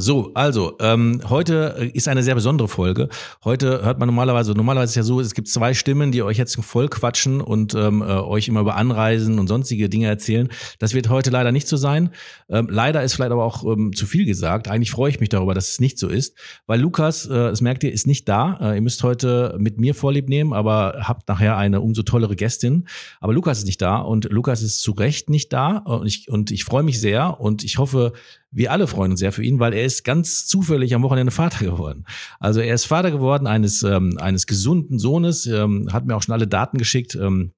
So, also ähm, heute äh, ist eine sehr besondere Folge. Heute hört man normalerweise, normalerweise ist ja so, es gibt zwei Stimmen, die euch jetzt voll quatschen und ähm, äh, euch immer über Anreisen und sonstige Dinge erzählen. Das wird heute leider nicht so sein. Ähm, leider ist vielleicht aber auch ähm, zu viel gesagt. Eigentlich freue ich mich darüber, dass es nicht so ist, weil Lukas, äh, das merkt ihr, ist nicht da. Äh, ihr müsst heute mit mir Vorlieb nehmen, aber habt nachher eine umso tollere Gästin. Aber Lukas ist nicht da und Lukas ist zu Recht nicht da und ich, und ich freue mich sehr und ich hoffe, wir alle freuen uns sehr für ihn, weil er ist ganz zufällig am Wochenende Vater geworden. Also er ist Vater geworden eines, ähm, eines gesunden Sohnes, ähm, hat mir auch schon alle Daten geschickt. Ähm,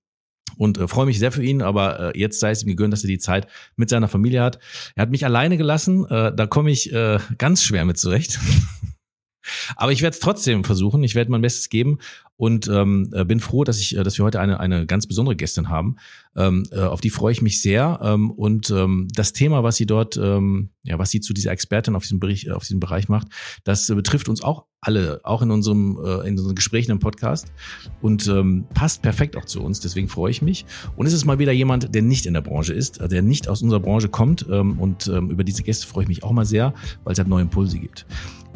und äh, freue mich sehr für ihn, aber äh, jetzt sei es ihm gegönnt, dass er die Zeit mit seiner Familie hat. Er hat mich alleine gelassen, äh, da komme ich äh, ganz schwer mit zurecht. Aber ich werde es trotzdem versuchen, ich werde mein Bestes geben und ähm, äh, bin froh, dass ich, äh, dass wir heute eine eine ganz besondere Gästin haben. Ähm, äh, auf die freue ich mich sehr. Ähm, und ähm, das Thema, was sie dort, ähm, ja, was sie zu dieser Expertin auf diesem Bereich, auf diesem Bereich macht, das äh, betrifft uns auch alle, auch in unserem äh, in unseren Gesprächen im Podcast und ähm, passt perfekt auch zu uns. Deswegen freue ich mich. Und es ist mal wieder jemand, der nicht in der Branche ist, der nicht aus unserer Branche kommt. Ähm, und ähm, über diese Gäste freue ich mich auch mal sehr, weil es halt neue Impulse gibt.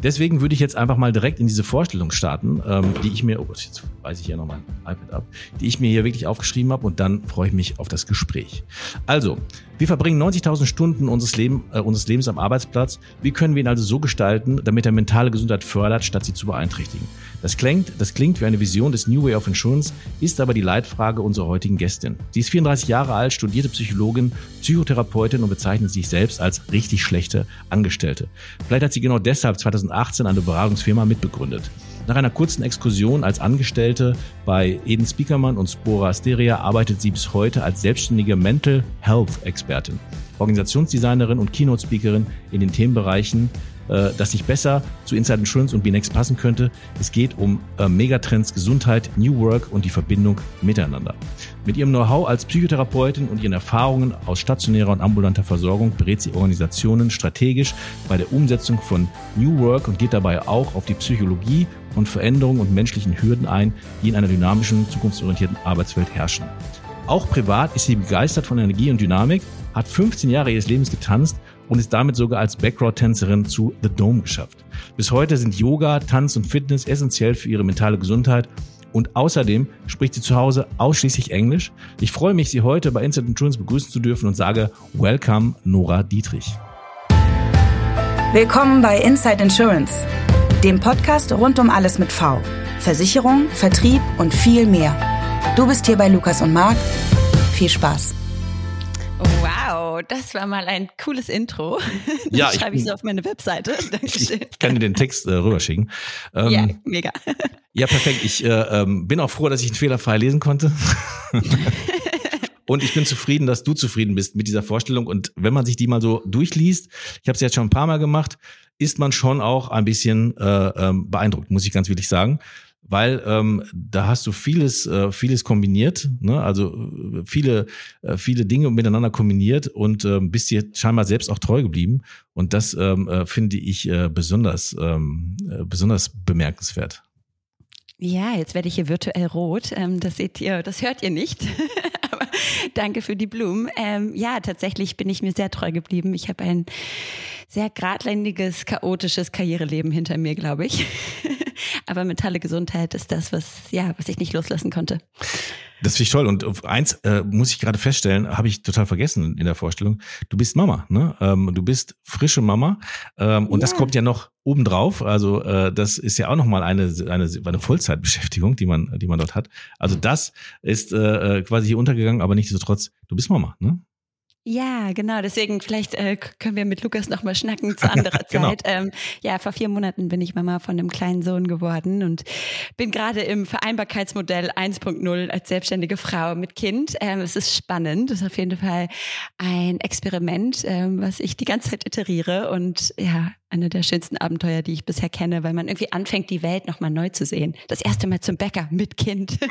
Deswegen würde ich jetzt einfach mal direkt in diese Vorstellung starten, ähm, die ich mir, oh jetzt weise ich hier noch mein iPad ab, die ich mir hier wirklich aufgeschrieben habe und dann freue ich mich auf das Gespräch. Also, wir verbringen 90.000 Stunden unseres, Leben, äh, unseres Lebens am Arbeitsplatz. Wie können wir ihn also so gestalten, damit er mentale Gesundheit fördert, statt sie zu beeinträchtigen? Das klingt, das klingt wie eine Vision des New Way of Insurance, ist aber die Leitfrage unserer heutigen Gästin. Sie ist 34 Jahre alt, studierte Psychologin, Psychotherapeutin und bezeichnet sich selbst als richtig schlechte Angestellte. Vielleicht hat sie genau deshalb 2018 eine Beratungsfirma mitbegründet. Nach einer kurzen Exkursion als Angestellte bei Eden Speakermann und Spora Asteria arbeitet sie bis heute als selbstständige Mental Health Expertin, Organisationsdesignerin und Keynote Speakerin in den Themenbereichen äh, das sich besser zu Inside Insurance und BNext passen könnte. Es geht um äh, Megatrends Gesundheit, New Work und die Verbindung miteinander. Mit ihrem Know-how als Psychotherapeutin und ihren Erfahrungen aus stationärer und ambulanter Versorgung berät sie Organisationen strategisch bei der Umsetzung von New Work und geht dabei auch auf die Psychologie und Veränderungen und menschlichen Hürden ein, die in einer dynamischen, zukunftsorientierten Arbeitswelt herrschen. Auch privat ist sie begeistert von Energie und Dynamik, hat 15 Jahre ihres Lebens getanzt und ist damit sogar als Background-Tänzerin zu The Dome geschafft. Bis heute sind Yoga, Tanz und Fitness essentiell für ihre mentale Gesundheit und außerdem spricht sie zu Hause ausschließlich Englisch. Ich freue mich, Sie heute bei Instant Insurance begrüßen zu dürfen und sage Welcome, Nora Dietrich. Willkommen bei Inside Insurance, dem Podcast rund um alles mit V. Versicherung, Vertrieb und viel mehr. Du bist hier bei Lukas und Marc. Viel Spaß. Wow, das war mal ein cooles Intro. Ja, das schreibe ich so auf meine Webseite. Dankeschön. Ich kann dir den Text äh, rüberschicken. Ähm, ja, mega. Ja, perfekt. Ich äh, ähm, bin auch froh, dass ich ihn fehlerfrei lesen konnte. Und ich bin zufrieden, dass du zufrieden bist mit dieser Vorstellung. Und wenn man sich die mal so durchliest, ich habe es jetzt schon ein paar Mal gemacht, ist man schon auch ein bisschen äh, ähm, beeindruckt, muss ich ganz wirklich sagen weil ähm, da hast du vieles, äh, vieles kombiniert, ne? also äh, viele, äh, viele Dinge miteinander kombiniert und ähm, bist dir scheinbar selbst auch treu geblieben. Und das ähm, äh, finde ich äh, besonders, ähm, äh, besonders bemerkenswert. Ja, jetzt werde ich hier virtuell rot. Ähm, das seht ihr, das hört ihr nicht. Aber danke für die Blumen. Ähm, ja, tatsächlich bin ich mir sehr treu geblieben. Ich habe ein sehr geradliniges, chaotisches Karriereleben hinter mir, glaube ich. Aber mentale Gesundheit ist das, was, ja, was ich nicht loslassen konnte. Das finde ich toll. Und eins äh, muss ich gerade feststellen, habe ich total vergessen in der Vorstellung. Du bist Mama, ne? Ähm, du bist frische Mama. Ähm, und ja. das kommt ja noch obendrauf. Also äh, das ist ja auch nochmal eine, eine, eine Vollzeitbeschäftigung, die man, die man dort hat. Also das ist äh, äh quasi hier untergegangen, aber nichtsdestotrotz, du bist Mama, ne? Ja, genau. Deswegen vielleicht äh, können wir mit Lukas noch mal schnacken zu anderer genau. Zeit. Ähm, ja, vor vier Monaten bin ich Mama von einem kleinen Sohn geworden und bin gerade im Vereinbarkeitsmodell 1.0 als selbstständige Frau mit Kind. Ähm, es ist spannend. Es ist auf jeden Fall ein Experiment, ähm, was ich die ganze Zeit iteriere und ja, eine der schönsten Abenteuer, die ich bisher kenne, weil man irgendwie anfängt, die Welt nochmal neu zu sehen. Das erste Mal zum Bäcker mit Kind.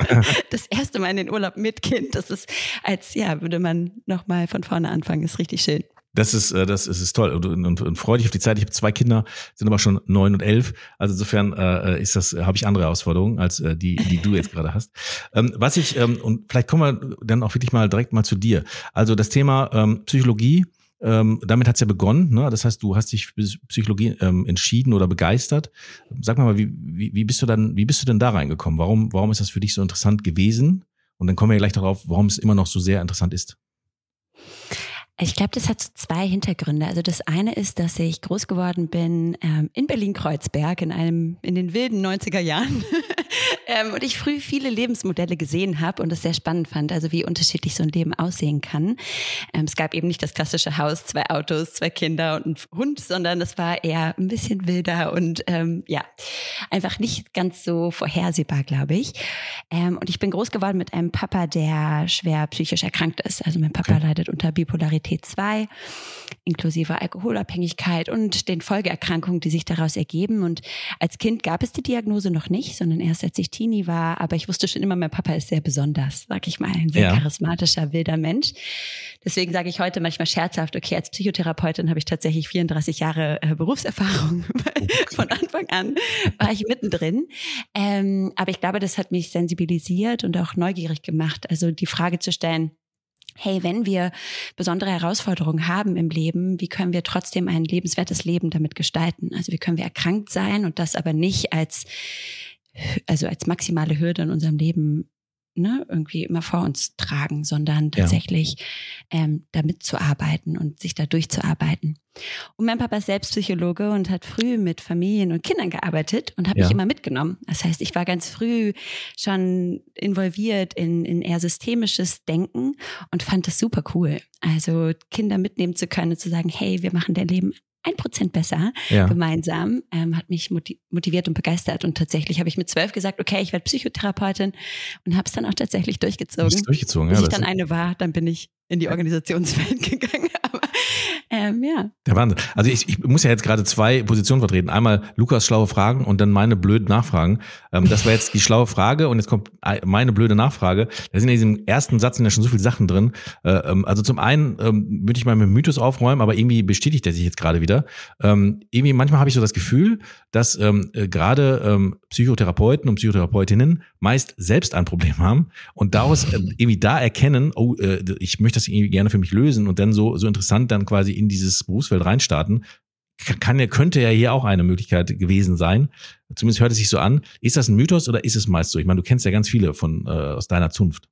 Das erste Mal in den Urlaub mit Kind. Das ist, als ja, würde man nochmal von vorne anfangen. ist richtig schön. Das ist, äh, das ist, ist toll und, und, und freu dich auf die Zeit. Ich habe zwei Kinder, sind aber schon neun und elf. Also insofern äh, ist das, habe ich andere Herausforderungen als äh, die, die du jetzt gerade hast. Ähm, was ich ähm, und vielleicht kommen wir dann auch wirklich mal direkt mal zu dir. Also das Thema ähm, Psychologie Ähm, damit hat's ja begonnen. Ne? Das heißt, du hast dich für Psychologie ähm, entschieden oder begeistert. Sag mal, wie, wie, wie bist du dann, wie bist du denn da reingekommen? Warum, warum ist das für dich so interessant gewesen? Und dann kommen wir gleich darauf, warum es immer noch so sehr interessant ist. Ich glaube, das hat so zwei Hintergründe. Also das eine ist, dass ich groß geworden bin ähm, in Berlin-Kreuzberg in in den wilden 90er Jahren ähm, und ich früh viele Lebensmodelle gesehen habe und es sehr spannend fand, also wie unterschiedlich so ein Leben aussehen kann. Ähm, es gab eben nicht das klassische Haus, zwei Autos, zwei Kinder und ein Hund, sondern es war eher ein bisschen wilder und ähm, ja, einfach nicht ganz so vorhersehbar, glaube ich. Ähm, und ich bin groß geworden mit einem Papa, der schwer psychisch erkrankt ist. Also mein Papa okay. leidet unter Bipolarität T2 inklusive Alkoholabhängigkeit und den Folgeerkrankungen, die sich daraus ergeben. Und als Kind gab es die Diagnose noch nicht, sondern erst als ich Teenie war. Aber ich wusste schon immer, mein Papa ist sehr besonders, sag ich mal, ein sehr ja. charismatischer, wilder Mensch. Deswegen sage ich heute manchmal scherzhaft, okay, als Psychotherapeutin habe ich tatsächlich 34 Jahre äh, Berufserfahrung. Von Anfang an war ich mittendrin. Ähm, aber ich glaube, das hat mich sensibilisiert und auch neugierig gemacht. Also die Frage zu stellen, hey, wenn wir besondere Herausforderungen haben im Leben, wie können wir trotzdem ein lebenswertes Leben damit gestalten? Also wie können wir erkrankt sein und das aber nicht als, also als maximale Hürde in unserem Leben ne, irgendwie immer vor uns tragen, sondern tatsächlich ja. ähm, damit zu arbeiten und sich da durchzuarbeiten. Und mein Papa ist selbst Psychologe und hat früh mit Familien und Kindern gearbeitet und hat ja. mich immer mitgenommen. Das heißt, ich war ganz früh schon involviert in, in eher systemisches Denken und fand das super cool. Also Kinder mitnehmen zu können und zu sagen, hey, wir machen dein Leben ein Prozent besser ja. gemeinsam, ähm, hat mich motiviert und begeistert. Und tatsächlich habe ich mit zwölf gesagt, okay, ich werde Psychotherapeutin und habe es dann auch tatsächlich durchgezogen. durchgezogen, Bis ja. ich dann eine war, dann bin ich in die Organisationswelt gegangen. Ähm, ja. Der Wahnsinn. Also ich, ich muss ja jetzt gerade zwei Positionen vertreten. Einmal Lukas schlaue Fragen und dann meine blöden Nachfragen. Ähm, das war jetzt die schlaue Frage und jetzt kommt meine blöde Nachfrage. Da sind in diesem ersten Satz sind ja schon so viele Sachen drin. Äh, ähm, also zum einen ähm, würde ich mal mit Mythos aufräumen, aber irgendwie bestätigt er sich jetzt gerade wieder. Ähm, irgendwie manchmal habe ich so das Gefühl, dass ähm, äh, gerade ähm, Psychotherapeuten und Psychotherapeutinnen meist selbst ein Problem haben und daraus äh, irgendwie da erkennen, oh, äh, ich möchte das irgendwie gerne für mich lösen und dann so so interessant dann quasi in dieses Berufsfeld reinstarten, kann, könnte ja hier auch eine Möglichkeit gewesen sein. Zumindest hört es sich so an. Ist das ein Mythos oder ist es meist so? Ich meine, du kennst ja ganz viele von äh, aus deiner Zunft.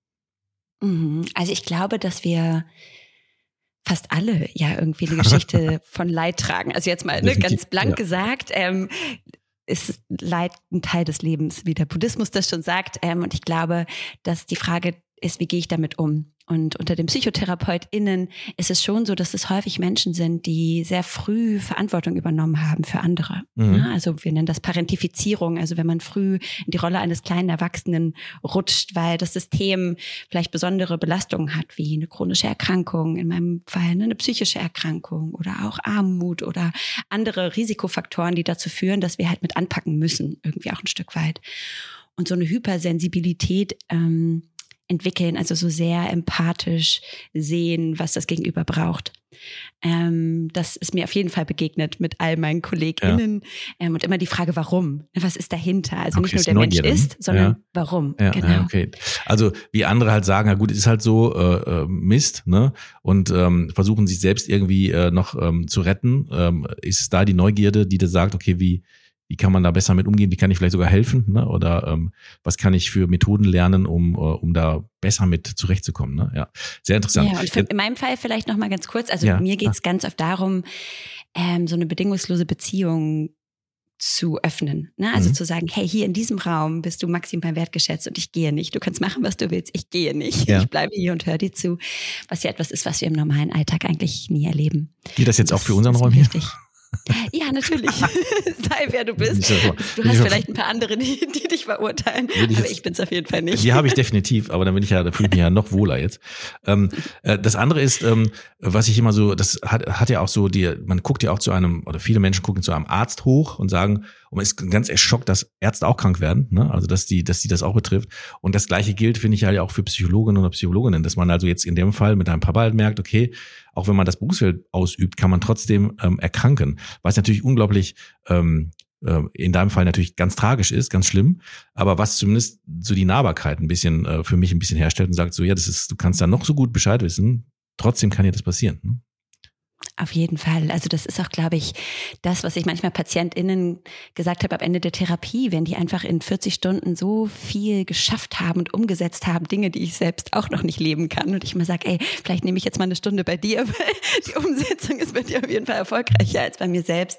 Mhm. Also ich glaube, dass wir fast alle ja irgendwie eine Geschichte von Leid tragen. Also jetzt mal ne, ganz blank ja. gesagt, ähm, ist Leid ein Teil des Lebens, wie der Buddhismus das schon sagt. Ähm, und ich glaube, dass die Frage ist, wie gehe ich damit um? Und unter den PsychotherapeutInnen ist es schon so, dass es häufig Menschen sind, die sehr früh Verantwortung übernommen haben für andere. Mhm. Ja, also wir nennen das Parentifizierung, also wenn man früh in die Rolle eines kleinen Erwachsenen rutscht, weil das System vielleicht besondere Belastungen hat, wie eine chronische Erkrankung, in meinem Fall ne, eine psychische Erkrankung oder auch Armut oder andere Risikofaktoren, die dazu führen, dass wir halt mit anpacken müssen, irgendwie auch ein Stück weit. Und so eine Hypersensibilität ähm, entwickeln, also so sehr empathisch sehen, was das Gegenüber braucht. Ähm, das ist mir auf jeden Fall begegnet mit all meinen KollegInnen ja. ähm, und immer die Frage, warum? Was ist dahinter? Also okay, nicht nur der Mensch ist, sondern ja. warum? Ja, genau. Okay. Also wie andere halt sagen, na gut, ist halt so äh, äh, Mist, ne? Und ähm, versuchen sich selbst irgendwie äh, noch ähm, zu retten. Ähm, ist da die Neugierde, die da sagt, okay, wie wie kann man da besser mit umgehen, wie kann ich vielleicht sogar helfen, ne? oder ähm, was kann ich für Methoden lernen, um, uh, um da besser mit zurechtzukommen. Ne? Ja, sehr interessant. Ja, und für, in meinem Fall vielleicht noch mal ganz kurz, also ja, mir geht es ganz oft darum, ähm, so eine bedingungslose Beziehung zu öffnen. Ne? Also mhm. zu sagen, hey, hier in diesem Raum bist du maximal wertgeschätzt und ich gehe nicht. Du kannst machen, was du willst, ich gehe nicht. Ja. Ich bleibe hier und höre dir zu. Was ja etwas ist, was wir im normalen Alltag eigentlich nie erleben. Geht das jetzt das auch für unseren Raum hier? Wichtig. Ja, natürlich. Sei wer du bist. Du hast vielleicht ein paar andere, die, die dich verurteilen, ich aber ich bin es auf jeden Fall nicht. Die habe ich definitiv, aber dann bin ich ja, da fühle ich mich ja noch wohler jetzt. Ähm, äh, das andere ist, ähm, was ich immer so, das hat, hat ja auch so, die, man guckt ja auch zu einem, oder viele Menschen gucken zu einem Arzt hoch und sagen, und man ist ganz erschockt, dass Ärzte auch krank werden, ne? also dass die, dass die das auch betrifft. Und das Gleiche gilt, finde ich, halt auch für Psychologinnen oder Psychologinnen, dass man also jetzt in dem Fall mit einem Papa halt merkt, okay, auch wenn man das Berufsfeld ausübt, kann man trotzdem ähm, erkranken. Was natürlich unglaublich ähm, äh, in deinem Fall natürlich ganz tragisch ist, ganz schlimm, aber was zumindest so die Nahbarkeit ein bisschen äh, für mich ein bisschen herstellt und sagt so, ja, das ist, du kannst da noch so gut Bescheid wissen, trotzdem kann dir das passieren. Ne? Auf jeden Fall. Also das ist auch, glaube ich, das, was ich manchmal PatientInnen gesagt habe am Ende der Therapie, wenn die einfach in 40 Stunden so viel geschafft haben und umgesetzt haben, Dinge, die ich selbst auch noch nicht leben kann. Und ich immer sage, ey, vielleicht nehme ich jetzt mal eine Stunde bei dir, weil die Umsetzung ist bei dir auf jeden Fall erfolgreicher als bei mir selbst.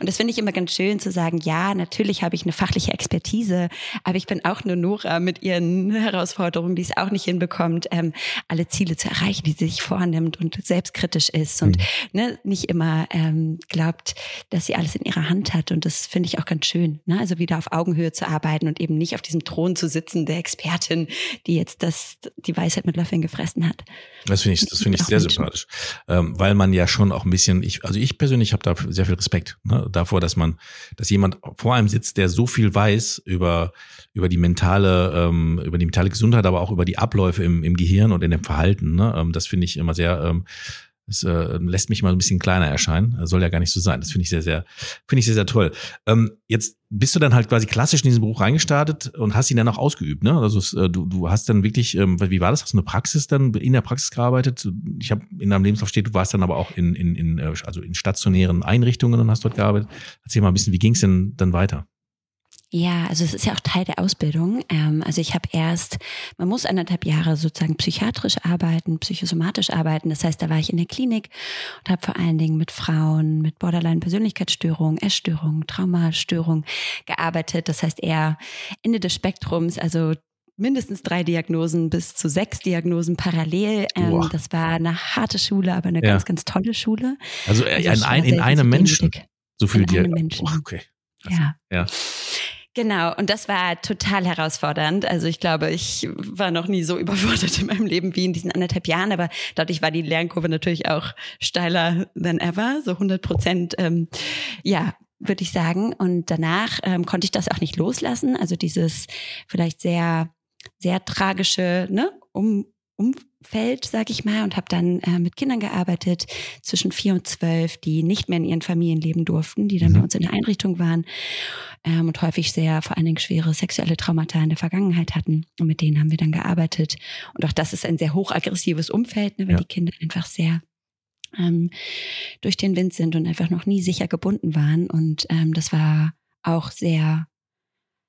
Und das finde ich immer ganz schön zu sagen, ja, natürlich habe ich eine fachliche Expertise, aber ich bin auch eine Nora mit ihren Herausforderungen, die es auch nicht hinbekommt, ähm, alle Ziele zu erreichen, die sie sich vornimmt und selbstkritisch ist und mhm ne, nicht immer ähm, glaubt, dass sie alles in ihrer Hand hat. Und das finde ich auch ganz schön. Ne? Also wieder auf Augenhöhe zu arbeiten und eben nicht auf diesem Thron zu sitzen, der Expertin, die jetzt das, die Weisheit mit Löffeln gefressen hat. Das finde ich, das finde ich sehr Menschen. sympathisch. Ähm, weil man ja schon auch ein bisschen, ich, also ich persönlich habe da sehr viel Respekt ne, davor, dass man, dass jemand vor einem sitzt, der so viel weiß über, über die mentale, ähm, über die mentale Gesundheit, aber auch über die Abläufe im, im Gehirn und in dem Verhalten. Ne? Ähm, das finde ich immer sehr ähm, das äh, lässt mich mal ein bisschen kleiner erscheinen. Soll ja gar nicht so sein. Das finde ich sehr, sehr, finde ich sehr, sehr toll. Ähm, jetzt bist du dann halt quasi klassisch in diesen Beruf reingestartet und hast ihn dann auch ausgeübt, ne? Also äh, du, du hast dann wirklich, ähm, wie war das? Hast du eine Praxis dann in der Praxis gearbeitet? Ich habe in deinem Lebenslauf steht, du warst dann aber auch in, in, in äh, also in stationären Einrichtungen und hast dort gearbeitet. Erzähl mal ein bisschen, wie ging es denn dann weiter? Ja, also es ist ja auch Teil der Ausbildung. Ähm, also ich habe erst, man muss anderthalb Jahre sozusagen psychiatrisch arbeiten, psychosomatisch arbeiten. Das heißt, da war ich in der Klinik und habe vor allen Dingen mit Frauen mit Borderline-Persönlichkeitsstörung, Essstörung, Traumastörung gearbeitet. Das heißt eher Ende des Spektrums, also mindestens drei Diagnosen bis zu sechs Diagnosen parallel. Ähm, das war eine harte Schule, aber eine ja. ganz, ganz tolle Schule. Also, also in, ein, in einem Menschen. So viel Diagnosen. okay. ja. ja. Genau, und das war total herausfordernd. Also ich glaube, ich war noch nie so überfordert in meinem Leben wie in diesen anderthalb Jahren, aber dadurch war die Lernkurve natürlich auch steiler than ever, so 100 Prozent, ähm, ja, würde ich sagen. Und danach ähm, konnte ich das auch nicht loslassen. Also dieses vielleicht sehr, sehr tragische, ne, um, Umfeld, sag ich mal, und habe dann äh, mit Kindern gearbeitet zwischen vier und zwölf, die nicht mehr in ihren Familien leben durften, die dann mhm. bei uns in der Einrichtung waren ähm, und häufig sehr vor allen Dingen schwere sexuelle Traumata in der Vergangenheit hatten. Und mit denen haben wir dann gearbeitet. Und auch das ist ein sehr hochaggressives Umfeld, ne, weil ja. die Kinder einfach sehr ähm, durch den Wind sind und einfach noch nie sicher gebunden waren. Und ähm, das war auch sehr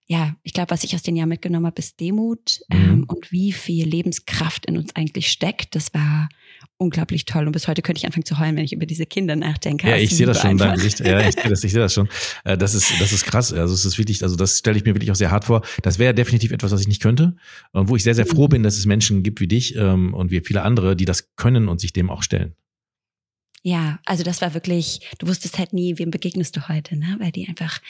ja, ich glaube, was ich aus den Jahren mitgenommen habe, ist Demut mhm. ähm, und wie viel Lebenskraft in uns eigentlich steckt. Das war unglaublich toll. Und bis heute könnte ich anfangen zu heulen, wenn ich über diese Kinder nachdenke. Ja, ich sehe das schon in deinem Gesicht. Ja, ich sehe das, ich sehe das schon. Äh, das ist, das ist krass. Also es ist wirklich, also das stelle ich mir wirklich auch sehr hart vor. Das wäre definitiv etwas, was ich nicht könnte. Und wo ich sehr, sehr froh mhm. bin, dass es Menschen gibt wie dich ähm, und wie viele andere, die das können und sich dem auch stellen. Ja, also das war wirklich, du wusstest halt nie, wem begegnest du heute, ne? Weil die einfach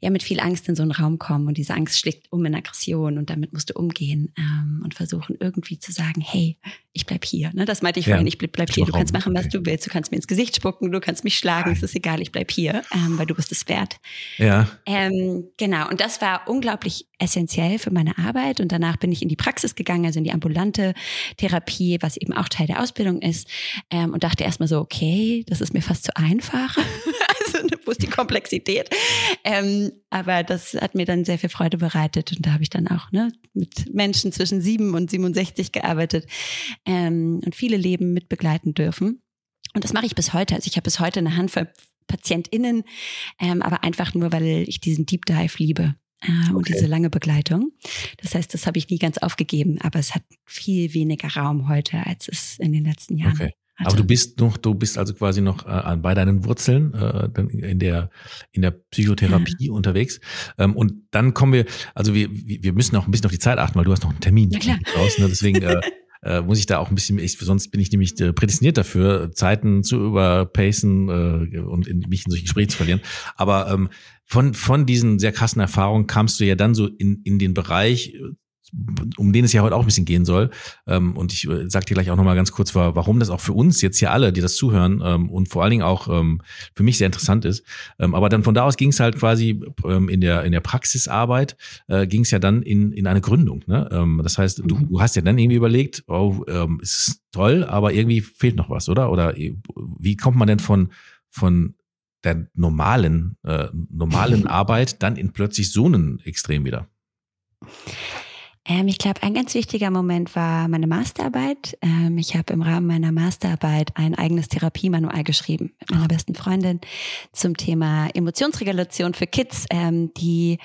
ja mit viel Angst in so einen Raum kommen und diese Angst schlägt um in Aggression und damit musst du umgehen ähm, und versuchen irgendwie zu sagen, hey, ich bleib hier. Ne? Das meinte ich ja. vorhin, ich bleib, bleib hier. Du kannst machen, was du willst. Du kannst mir ins Gesicht spucken, du kannst mich schlagen, es ist egal, ich bleib hier, ähm, weil du bist es wert. Ja. Ähm, genau, und das war unglaublich essentiell für meine Arbeit und danach bin ich in die Praxis gegangen, also in die ambulante Therapie, was eben auch Teil der Ausbildung ist ähm, und dachte erstmal so, okay, das ist mir fast zu einfach. wo ist die Komplexität? Ähm, aber das hat mir dann sehr viel Freude bereitet und da habe ich dann auch ne, mit Menschen zwischen sieben und 67 gearbeitet ähm, und viele Leben mitbegleiten dürfen. Und das mache ich bis heute. Also ich habe bis heute eine Handvoll PatientInnen, ähm, aber einfach nur, weil ich diesen Deep Dive liebe. Äh, okay. Und diese lange Begleitung. Das heißt, das habe ich nie ganz aufgegeben, aber es hat viel weniger Raum heute, als es in den letzten Jahren okay. Aber du bist noch, du bist also quasi noch äh, bei deinen Wurzeln äh, in der in der Psychotherapie ja. unterwegs. Ähm, und dann kommen wir, also wir wir müssen auch ein bisschen auf die Zeit achten, weil du hast noch einen Termin ja, klar. raus. Ne? Deswegen äh, äh, muss ich da auch ein bisschen, ich, sonst bin ich nämlich äh, prädestiniert dafür, Zeiten zu überpacen äh, und in, mich in solche Gespräche zu verlieren. Aber ähm, von von diesen sehr krassen Erfahrungen kamst du ja dann so in in den Bereich um den es ja heute auch ein bisschen gehen soll. Ähm, und ich äh, sage dir gleich auch nochmal ganz kurz, warum das auch für uns jetzt hier alle, die das zuhören ähm, und vor allen Dingen auch ähm, für mich sehr interessant ist. aber dann von da aus ging es halt quasi in der in der Praxisarbeit äh, ging es ja dann in in eine Gründung. Ne? das heißt, du, mhm. du hast ja dann irgendwie überlegt, oh, ist toll, aber irgendwie fehlt noch was, oder? Oder äh, wie kommt man denn von von der normalen äh, normalen Arbeit dann in plötzlich so einen Extrem wieder? Ähm, ich glaube, ein ganz wichtiger Moment war meine Masterarbeit. Ähm, ich habe im Rahmen meiner Masterarbeit ein eigenes Therapiemanual geschrieben mit meiner besten Freundin zum Thema Emotionsregulation für Kids, ähm, die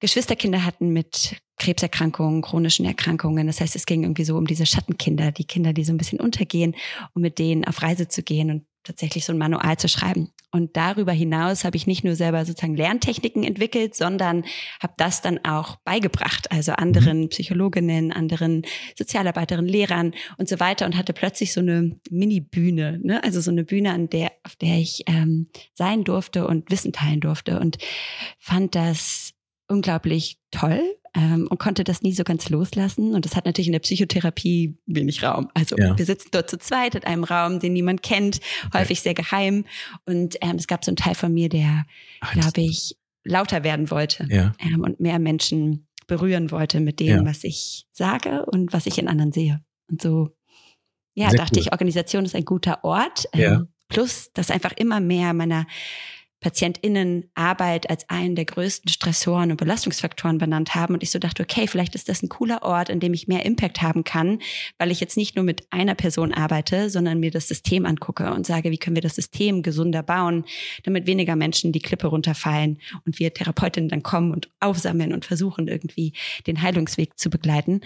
Geschwisterkinder hatten mit Krebserkrankungen, chronischen Erkrankungen. Das heißt, es ging irgendwie so um diese Schattenkinder, die Kinder, die so ein bisschen untergehen, um mit denen auf Reise zu gehen und tatsächlich so ein Manual zu schreiben. Und darüber hinaus habe ich nicht nur selber sozusagen Lerntechniken entwickelt, sondern habe das dann auch beigebracht, also anderen mhm. Psychologinnen, anderen Sozialarbeiterinnen, Lehrern und so weiter und hatte plötzlich so eine Mini-Bühne, ne? also so eine Bühne, an der, auf der ich ähm, sein durfte und Wissen teilen durfte und fand das unglaublich toll ähm, und konnte das nie so ganz loslassen. Und das hat natürlich in der Psychotherapie wenig Raum. Also ja. wir sitzen dort zu zweit in einem Raum, den niemand kennt, okay. häufig sehr geheim. Und ähm, es gab so einen Teil von mir, der, glaube ich, lauter werden wollte ja. ähm, und mehr Menschen berühren wollte mit dem, ja. was ich sage und was ich in anderen sehe. Und so, ja, sehr dachte cool. ich, Organisation ist ein guter Ort. Ähm, plus, dass einfach immer mehr meiner PatientInnen-Arbeit als einen der größten Stressoren und Belastungsfaktoren benannt haben. Und ich so dachte, okay, vielleicht ist das ein cooler Ort, an dem ich mehr Impact haben kann, weil ich jetzt nicht nur mit einer Person arbeite, sondern mir das System angucke und sage, wie können wir das System gesunder bauen, damit weniger Menschen die Klippe runterfallen und wir Therapeutinnen dann kommen und aufsammeln und versuchen irgendwie den Heilungsweg zu begleiten.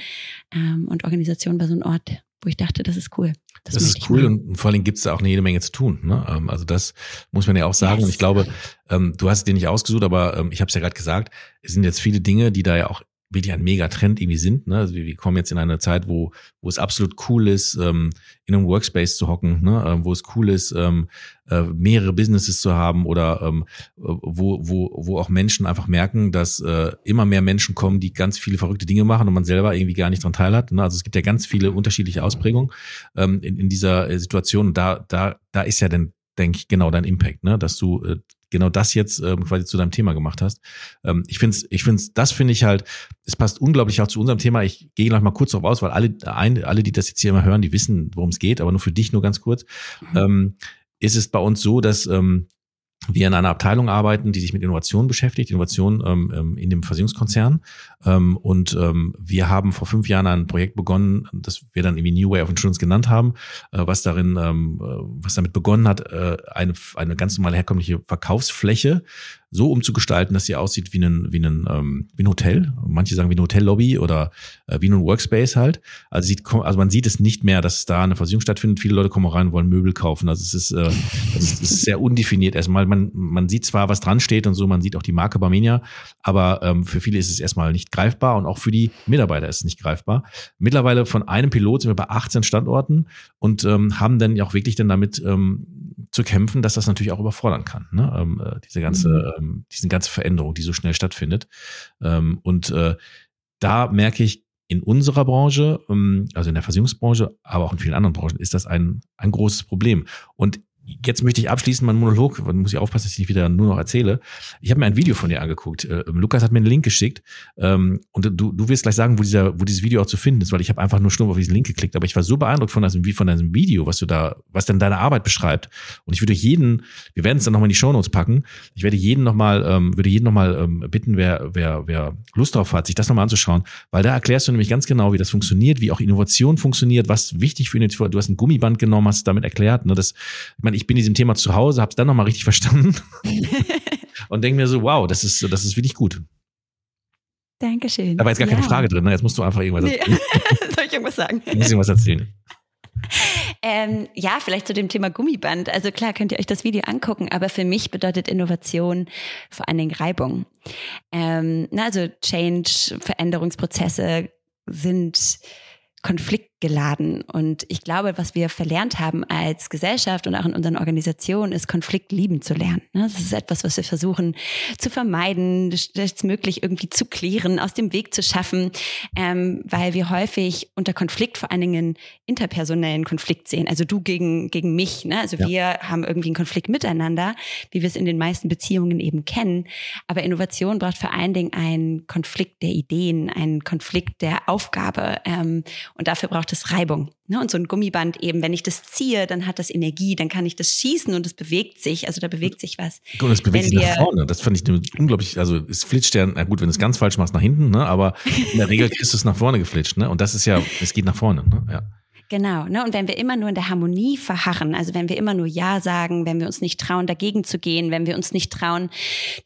Ähm, und Organisation war so ein Ort, wo ich dachte, das ist cool. Das, das ist cool und vor allem gibt es da auch eine jede Menge zu tun. Ne? Ähm, also das muss man ja auch sagen. Yes. Und ich glaube, ähm, du hast es dir nicht ausgesucht, aber ähm, ich habe es ja gerade gesagt, es sind jetzt viele Dinge, die da ja auch wirklich ein Megatrend irgendwie sind. Ne? Also wir, wir kommen jetzt in eine Zeit, wo, wo es absolut cool ist, ähm, in einem Workspace zu hocken, ne? ähm, wo es cool ist, ähm, äh, mehrere Businesses zu haben oder ähm, wo, wo, wo auch Menschen einfach merken, dass äh, immer mehr Menschen kommen, die ganz viele verrückte Dinge machen und man selber irgendwie gar nicht dran teilhat. Ne? Also es gibt ja ganz viele unterschiedliche Ausprägungen ähm, in, in dieser äh, Situation. Da, da, da ist ja dann denke ich, genau dein Impact, ne? dass du äh, genau das jetzt ähm, quasi zu deinem Thema gemacht hast. Ähm, ich finde ich find's, das finde ich halt, es passt unglaublich auch zu unserem Thema. Ich gehe noch mal kurz darauf aus, weil alle, ein, alle, die das jetzt hier immer hören, die wissen, worum es geht, aber nur für dich nur ganz kurz. Mhm. Ähm, ist es bei uns so, dass ähm, wir in einer Abteilung arbeiten, die sich mit Innovation beschäftigt, Innovation ähm, ähm, in dem Versicherungskonzern. Ähm, und ähm, wir haben vor fünf Jahren ein Projekt begonnen, das wir dann irgendwie New Way of Insurance genannt haben, äh, was darin, ähm, äh, was damit begonnen hat, äh, eine, eine ganz normale herkömmliche Verkaufsfläche so umzugestalten, dass sie aussieht wie ein, wie ein, ähm, wie ein Hotel. Manche sagen wie ein Hotellobby oder äh, wie ein Workspace halt. Also, sieht, also man sieht es nicht mehr, dass da eine Versicherung stattfindet. Viele Leute kommen rein und wollen Möbel kaufen. Also es ist, äh, es ist sehr undefiniert erstmal. Man, man sieht zwar, was dran steht und so, man sieht auch die Marke Barmenia, aber ähm, für viele ist es erstmal nicht greifbar und auch für die Mitarbeiter ist es nicht greifbar. Mittlerweile von einem Pilot sind wir bei 18 Standorten und ähm, haben dann auch wirklich dann damit ähm, zu kämpfen, dass das natürlich auch überfordern kann. Ne? Ähm, äh, diese ganze, mhm. ähm, diese ganze Veränderung, die so schnell stattfindet. Ähm, und äh, da merke ich, in unserer Branche, ähm, also in der Versicherungsbranche, aber auch in vielen anderen Branchen, ist das ein, ein großes Problem. Und jetzt möchte ich abschließen meinen Monolog, dann muss ich aufpassen, dass ich nicht wieder nur noch erzähle. Ich habe mir ein Video von dir angeguckt. Äh, Lukas hat mir einen Link geschickt ähm, und du, du wirst gleich sagen, wo, dieser, wo dieses Video auch zu finden ist, weil ich habe einfach nur stumpf auf diesen Link geklickt. Aber ich war so beeindruckt von diesem, von diesem Video, was du da, was denn deine Arbeit beschreibt. Und ich würde jeden, wir werden es dann nochmal in die Shownotes packen, ich werde jeden nochmal, ähm, würde jeden nochmal ähm, bitten, wer, wer, wer Lust drauf hat, sich das nochmal anzuschauen, weil da erklärst du nämlich ganz genau, wie das funktioniert, wie auch Innovation funktioniert, was wichtig für Innovation, du hast ein Gummiband genommen, hast damit erklärt, ne, das, ich meine, ich bin in diesem Thema zu Hause, habe es dann nochmal richtig verstanden und denke mir so, wow, das ist, das ist wirklich gut. Dankeschön. Da war jetzt gar ja. keine Frage drin, ne? jetzt musst du einfach irgendwas nee. erzählen. Soll ich irgendwas sagen? Ich muss irgendwas erzählen. Ähm, ja, vielleicht zu dem Thema Gummiband. Also klar könnt ihr euch das Video angucken, aber für mich bedeutet Innovation vor allen Dingen Reibung. Ähm, na, also Change, Veränderungsprozesse sind konfliktgeladen. Und ich glaube, was wir verlernt haben als Gesellschaft und auch in unseren Organisationen, ist Konflikt lieben zu lernen. Ne? Das ist etwas, was wir versuchen zu vermeiden, möglich irgendwie zu klären, aus dem Weg zu schaffen, ähm, weil wir häufig unter Konflikt vor allen Dingen interpersonellen Konflikt sehen. Also du gegen, gegen mich. Ne? Also ja. wir haben irgendwie einen Konflikt miteinander, wie wir es in den meisten Beziehungen eben kennen. Aber Innovation braucht vor allen Dingen einen Konflikt der Ideen, einen Konflikt der Aufgabe. Ähm, Und dafür braucht es Reibung. Ne? Und so ein Gummiband eben, wenn ich das ziehe, dann hat das Energie, dann kann ich das schießen und es bewegt sich. Also da bewegt sich was. Und es bewegt wenn sich nach vorne. Das fand ich unglaublich, also es flitscht ja, na gut, wenn du es ganz falsch machst, nach hinten, ne? aber in der Regel du es nach vorne geflitscht. Ne? Und das ist ja, es geht nach vorne. Ne? Ja. Genau, ne? Und wenn wir immer nur in der Harmonie verharren, also wenn wir immer nur Ja sagen, wenn wir uns nicht trauen, dagegen zu gehen, wenn wir uns nicht trauen,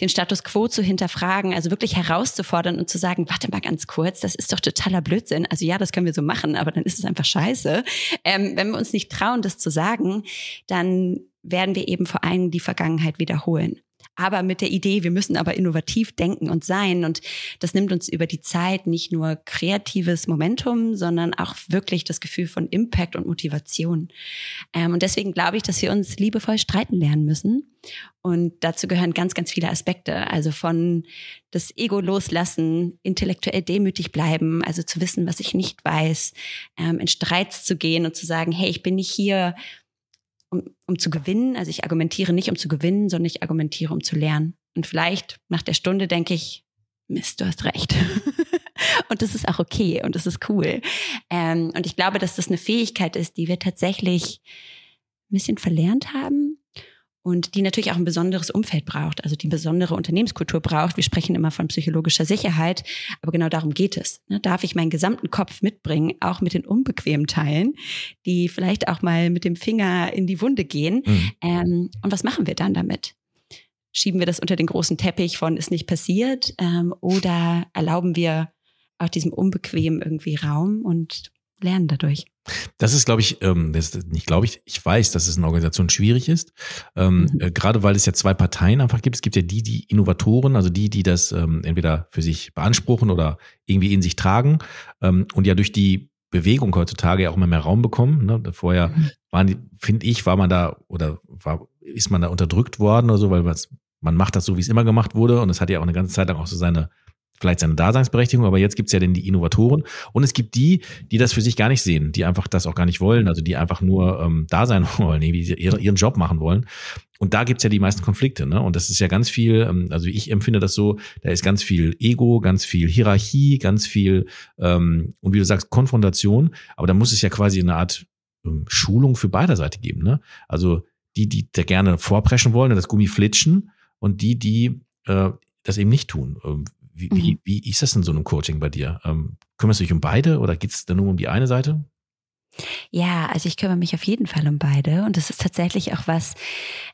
den Status quo zu hinterfragen, also wirklich herauszufordern und zu sagen, warte mal ganz kurz, das ist doch totaler Blödsinn. Also ja, das können wir so machen, aber dann ist es einfach scheiße. Ähm, wenn wir uns nicht trauen, das zu sagen, dann werden wir eben vor allem die Vergangenheit wiederholen aber mit der Idee, wir müssen aber innovativ denken und sein. Und das nimmt uns über die Zeit nicht nur kreatives Momentum, sondern auch wirklich das Gefühl von Impact und Motivation. Ähm, und deswegen glaube ich, dass wir uns liebevoll streiten lernen müssen. Und dazu gehören ganz, ganz viele Aspekte. Also von das Ego loslassen, intellektuell demütig bleiben, also zu wissen, was ich nicht weiß, ähm, in Streits zu gehen und zu sagen, hey, ich bin nicht hier, um, um zu gewinnen. Also ich argumentiere nicht, um zu gewinnen, sondern ich argumentiere, um zu lernen. Und vielleicht nach der Stunde denke ich, Mist, du hast recht. und das ist auch okay und das ist cool. Ähm, und ich glaube, dass das eine Fähigkeit ist, die wir tatsächlich ein bisschen verlernt haben und die natürlich auch ein besonderes Umfeld braucht, also die besondere Unternehmenskultur braucht. Wir sprechen immer von psychologischer Sicherheit, aber genau darum geht es. Ne? Darf ich meinen gesamten Kopf mitbringen, auch mit den unbequemen Teilen, die vielleicht auch mal mit dem Finger in die Wunde gehen? Mhm. Ähm, und was machen wir dann damit? Schieben wir das unter den großen Teppich von ist nicht passiert ähm, oder erlauben wir auch diesem Unbequem irgendwie Raum und lernen dadurch? Das ist, glaube ich, ähm, das ist nicht glaube ich, ich weiß, dass es in Organisation schwierig ist. Ähm, mhm. äh, gerade weil es ja zwei Parteien einfach gibt. Es gibt ja die, die Innovatoren, also die, die das ähm, entweder für sich beanspruchen oder irgendwie in sich tragen ähm, und ja durch die Bewegung heutzutage ja auch immer mehr Raum bekommen. Ne? Vorher mhm. waren die, finde ich, war man da oder war, ist man da unterdrückt worden oder so, weil man macht das so, wie es immer gemacht wurde und es hat ja auch eine ganze Zeit lang auch so seine vielleicht seine Daseinsberechtigung, aber jetzt gibt's ja denn die Innovatoren und es gibt die, die das für sich gar nicht sehen, die einfach das auch gar nicht wollen, also die einfach nur ähm, da sein wollen, die ihren Job machen wollen. Und da gibt's ja die meisten Konflikte, ne? Und das ist ja ganz viel, ähm, also ich empfinde das so, da ist ganz viel Ego, ganz viel Hierarchie, ganz viel, ähm, und wie du sagst, Konfrontation, aber da muss es ja quasi eine Art ähm, Schulung für beider Seite geben, ne? Also die, die da gerne vorpreschen wollen, das Gummi flitschen und die, die äh, das eben nicht tun. Wie, mhm. wie, wie ist das in so einem Coaching bei dir? Ähm, kümmerst du dich um beide oder geht es dann nur um die eine Seite? Ja, also ich kümmere mich auf jeden Fall um beide und das ist tatsächlich auch was,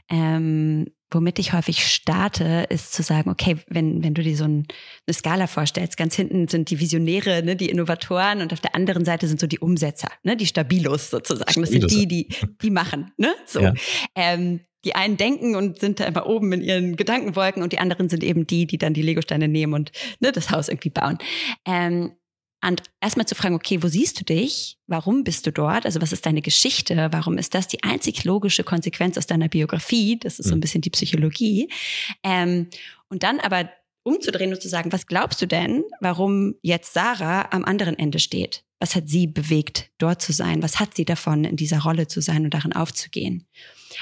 ähm, womit ich häufig starte, ist zu sagen, okay, wenn, wenn du dir so ein, eine Skala vorstellst, ganz hinten sind die Visionäre, ne, die Innovatoren und auf der anderen Seite sind so die Umsetzer, ne, die Stabilos sozusagen. Das sind die, die, die machen, ne, so. Ja. Ähm, die einen denken und sind da immer oben in ihren Gedankenwolken und die anderen sind eben die, die dann die Legosteine nehmen und ne, das Haus irgendwie bauen. Ähm, und erstmal zu fragen, okay, wo siehst du dich? Warum bist du dort? Also was ist deine Geschichte? Warum ist das die einzig logische Konsequenz aus deiner Biografie? Das ist so ein mhm. bisschen die Psychologie. Ähm, und dann aber umzudrehen und zu sagen, was glaubst du denn, warum jetzt Sarah am anderen Ende steht? Was hat sie bewegt, dort zu sein? Was hat sie davon, in dieser Rolle zu sein und darin aufzugehen?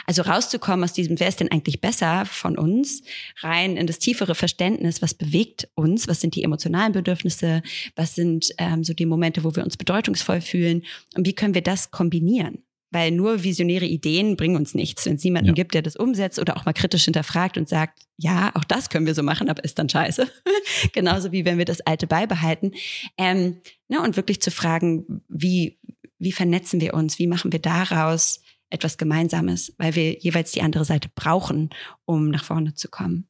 Also rauszukommen aus diesem, wer ist denn eigentlich besser von uns, rein in das tiefere Verständnis, was bewegt uns, was sind die emotionalen Bedürfnisse, was sind ähm, so die Momente, wo wir uns bedeutungsvoll fühlen und wie können wir das kombinieren? Weil nur visionäre Ideen bringen uns nichts. Wenn es jemanden ja. gibt, der das umsetzt oder auch mal kritisch hinterfragt und sagt, ja, auch das können wir so machen, aber ist dann scheiße. Genauso wie wenn wir das Alte beibehalten. Ähm, ne, und wirklich zu fragen, wie, wie vernetzen wir uns? Wie machen wir daraus etwas Gemeinsames, weil wir jeweils die andere Seite brauchen, um nach vorne zu kommen.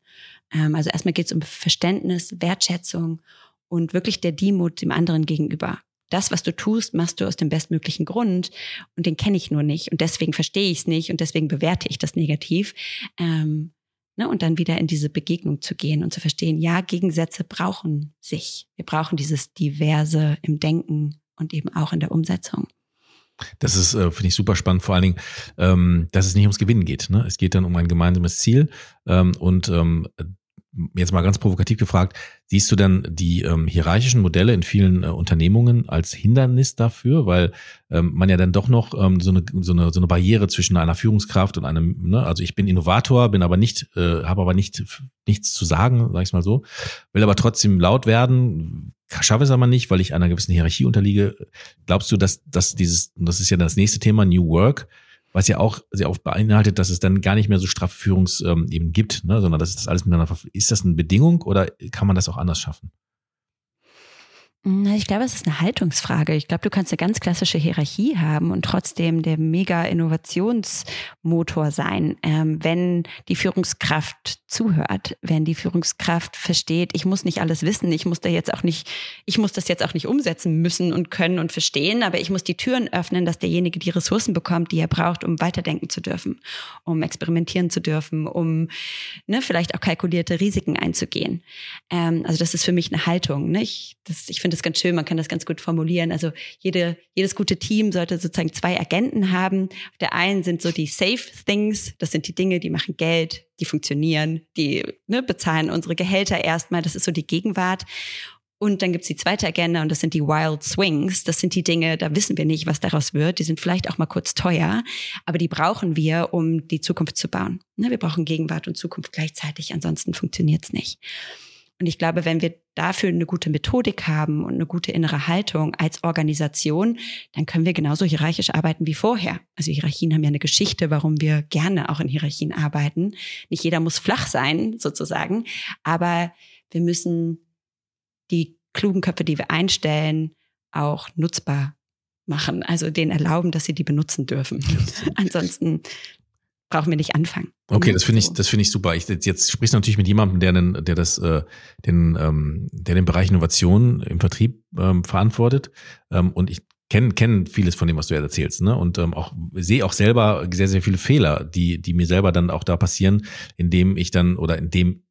Ähm, also erstmal geht es um Verständnis, Wertschätzung und wirklich der Demut dem anderen gegenüber. Das, was du tust, machst du aus dem bestmöglichen Grund und den kenne ich nur nicht und deswegen verstehe ich es nicht und deswegen bewerte ich das negativ. Ähm, ne, und dann wieder in diese Begegnung zu gehen und zu verstehen, ja, Gegensätze brauchen sich. Wir brauchen dieses Diverse im Denken und eben auch in der Umsetzung. Das ist, äh, finde ich, super spannend, vor allen Dingen, ähm, dass es nicht ums Gewinnen geht. Ne? Es geht dann um ein gemeinsames Ziel ähm, und ähm, jetzt mal ganz provokativ gefragt, siehst du dann die ähm, hierarchischen Modelle in vielen äh, Unternehmungen als Hindernis dafür, weil ähm, man ja dann doch noch ähm, so, eine, so, eine, so eine Barriere zwischen einer Führungskraft und einem, ne, also ich bin Innovator, bin aber nicht, äh, habe aber nicht nichts zu sagen, sag ich mal so, will aber trotzdem laut werden, schaffe es aber nicht, weil ich einer gewissen Hierarchie unterliege. Glaubst du, dass, dass dieses, das ist ja das nächste Thema, New Work, was ja auch sehr oft beinhaltet, dass es dann gar nicht mehr so straffe ähm, gibt, ne, sondern dass das alles miteinander Ist das eine Bedingung oder kann man das auch anders schaffen? Ich glaube, es ist eine Haltungsfrage. Ich glaube, du kannst eine ganz klassische Hierarchie haben und trotzdem der mega Innovationsmotor sein, ähm, wenn die Führungskraft zuhört, wenn die Führungskraft versteht, ich muss nicht alles wissen, ich muss da jetzt auch nicht, ich muss das jetzt auch nicht umsetzen müssen und können und verstehen, aber ich muss die Türen öffnen, dass derjenige die Ressourcen bekommt, die er braucht, um weiterdenken zu dürfen, um experimentieren zu dürfen, um ne, vielleicht auch kalkulierte Risiken einzugehen. Ähm, also das ist für mich eine Haltung. Ne? Ich, das, ich finde das ganz schön, man kann das ganz gut formulieren. Also jede, jedes gute Team sollte sozusagen zwei Agenten haben. Auf der einen sind so die Safe Things, das sind die Dinge, die machen Geld, die funktionieren, die ne, bezahlen unsere Gehälter erstmal, das ist so die Gegenwart. Und dann gibt's die zweite Agenda und das sind die Wild Swings. Das sind die Dinge, da wissen wir nicht, was daraus wird. Die sind vielleicht auch mal kurz teuer, aber die brauchen wir, um die Zukunft zu bauen. Ne, wir brauchen Gegenwart und Zukunft gleichzeitig, ansonsten funktioniert's nicht. Und ich glaube, wenn wir dafür eine gute Methodik haben und eine gute innere Haltung als Organisation, dann können wir genauso hierarchisch arbeiten wie vorher. Also Hierarchien haben ja eine Geschichte, warum wir gerne auch in Hierarchien arbeiten. Nicht jeder muss flach sein, sozusagen, aber wir müssen die klugen Köpfe, die wir einstellen, auch nutzbar machen. Also denen erlauben, dass sie die benutzen dürfen. Ansonsten brauchen wir nicht anfangen. Okay, das finde ich, das finde ich super. Ich, jetzt sprichst du natürlich mit jemandem, der den, der das, äh, den, ähm, der den Bereich Innovation im Vertrieb ähm, verantwortet. Ähm, und ich kenne kenn vieles von dem, was du jetzt erzählst, ne? Und ähm, auch sehe auch selber sehr, sehr viele Fehler, die, die mir selber dann auch da passieren, indem ich dann oder indem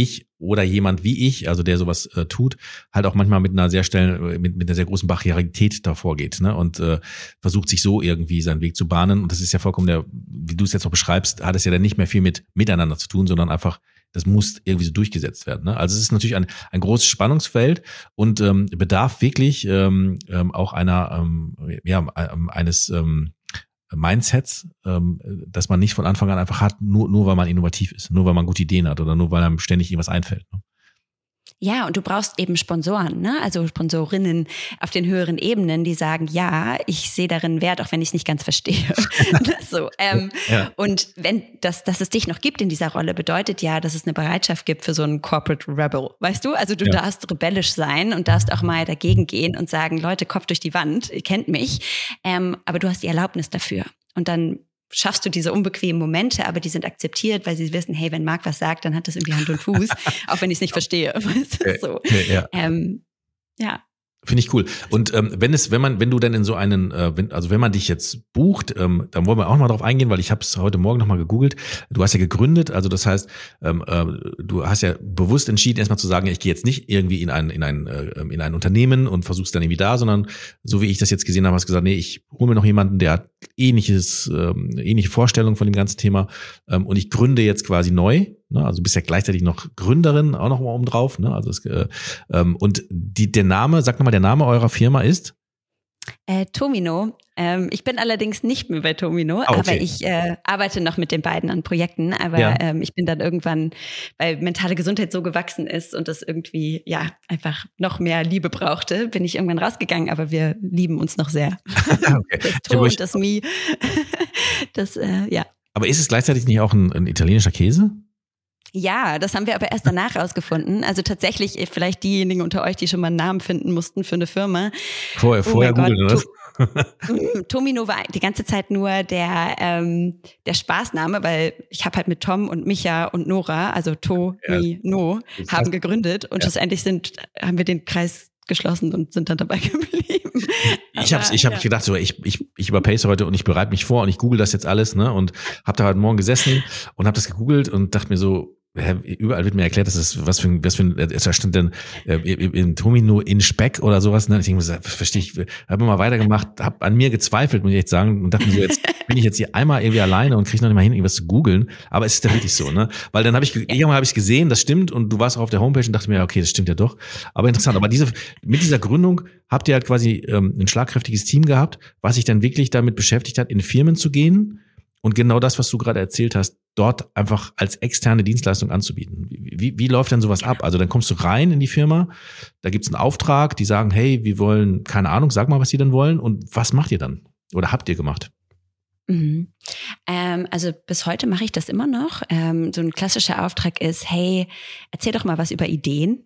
ich oder jemand wie ich, also der sowas äh, tut, halt auch manchmal mit einer sehr schnellen, mit, mit einer sehr großen Barrierität davor geht, ne? Und äh, versucht sich so irgendwie seinen Weg zu bahnen. Und das ist ja vollkommen der, wie du es jetzt auch beschreibst, hat es ja dann nicht mehr viel mit miteinander zu tun, sondern einfach, das muss irgendwie so durchgesetzt werden. Ne? Also es ist natürlich ein, ein großes Spannungsfeld und ähm, bedarf wirklich ähm, ähm, auch einer, ähm, ja, eines ähm, Mindsets, ähm, dass man nicht von Anfang an einfach hat, nur, nur weil man innovativ ist, nur weil man gute Ideen hat oder nur weil einem ständig irgendwas einfällt. Ne? Ja, und du brauchst eben Sponsoren, ne? also Sponsorinnen auf den höheren Ebenen, die sagen, ja, ich sehe darin Wert, auch wenn ich es nicht ganz verstehe. so, ähm, ja. Und wenn das, dass es dich noch gibt in dieser Rolle, bedeutet ja, dass es eine Bereitschaft gibt für so einen Corporate Rebel. Weißt du? Also du ja. darfst rebellisch sein und darfst auch mal dagegen gehen und sagen, Leute, Kopf durch die Wand, ihr kennt mich. Ähm, aber du hast die Erlaubnis dafür. Und dann schaffst du diese unbequemen Momente, aber die sind akzeptiert, weil sie wissen, hey, wenn Marc was sagt, dann hat das irgendwie Hand und Fuß, auch wenn ich es nicht verstehe. so. ja. Ähm, ja. Finde ich cool. Und ähm, wenn es, wenn man, wenn du dann in so einen, äh, wenn, also wenn man dich jetzt bucht, ähm, dann wollen wir auch mal drauf eingehen, weil ich habe es heute Morgen nochmal gegoogelt. Du hast ja gegründet, also das heißt, ähm, äh, du hast ja bewusst entschieden, erstmal zu sagen, ich gehe jetzt nicht irgendwie in ein, in ein, äh, in ein Unternehmen und versuch's dann irgendwie da, sondern so wie ich das jetzt gesehen habe, hast du gesagt, nee, ich hole mir noch jemanden, der hat ähnliches, ähm, ähnliche Vorstellungen von dem ganzen Thema ähm, und ich gründe jetzt quasi neu Ne? Also du bist ja gleichzeitig noch Gründerin, auch noch mal oben drauf. Ne? Also es, äh, ähm, und die, der Name, sag nochmal, der Name eurer Firma ist? Äh, Tomino. Ähm, ich bin allerdings nicht mehr bei Tomino, ah, okay. aber ich äh, arbeite noch mit den beiden an Projekten. Aber ja. ähm, ich bin dann irgendwann, weil mentale Gesundheit so gewachsen ist und das irgendwie ja einfach noch mehr Liebe brauchte, bin ich irgendwann rausgegangen. Aber wir lieben uns noch sehr. okay. Das To und das Mi. das äh, ja. Aber ist es gleichzeitig nicht auch ein, ein italienischer Käse? Ja, das haben wir aber erst danach rausgefunden. Also tatsächlich, äh, vielleicht diejenigen unter euch, die schon mal einen Namen finden mussten für eine Firma. Vorher, oh vorher googeln, oder? Mm, Tomino war die ganze Zeit nur der, ähm, der Spaßname, weil ich habe halt mit Tom und Micha und Nora, also To, ja. Mi, No, haben gegründet und ja. schlussendlich sind, haben wir den Kreis geschlossen und sind dann dabei geblieben. ich habe ich hab ja. gedacht, so ich, ich, ich überpace heute und ich bereite mich vor und ich google das jetzt alles, ne? Und habe da heute Morgen gesessen und habe das gegoogelt und dachte mir so, überall wird mir erklärt, dass es was für ein, was für ein, da stand denn äh, in Tomino in Speck oder sowas. Ne? Ich denke, verstehe ich, habe mal weitergemacht, habe an mir gezweifelt, muss ich echt sagen, und dachte mir so, jetzt bin ich jetzt hier einmal irgendwie alleine und kriege noch nicht mal hin, irgendwas zu googeln. Aber es ist ja wirklich so, ne? Weil dann habe ich, irgendwann habe ich gesehen, das stimmt, und du warst auch auf der Homepage und dachte mir, okay, das stimmt ja doch. Aber interessant. Aber diese, mit dieser Gründung habt ihr halt quasi ähm, ein schlagkräftiges Team gehabt, was sich dann wirklich damit beschäftigt hat, in Firmen zu gehen und genau das, was du gerade erzählt hast, dort einfach als externe Dienstleistung anzubieten. Wie, wie läuft denn sowas ab? Also dann kommst du rein in die Firma, da gibt's einen Auftrag, die sagen, hey, wir wollen, keine Ahnung, sag mal, was sie dann wollen und was macht ihr dann? Oder habt ihr gemacht? Mhm. Ähm, also bis heute mache ich das immer noch. Ähm, so ein klassischer Auftrag ist, hey, erzähl doch mal was über Ideen.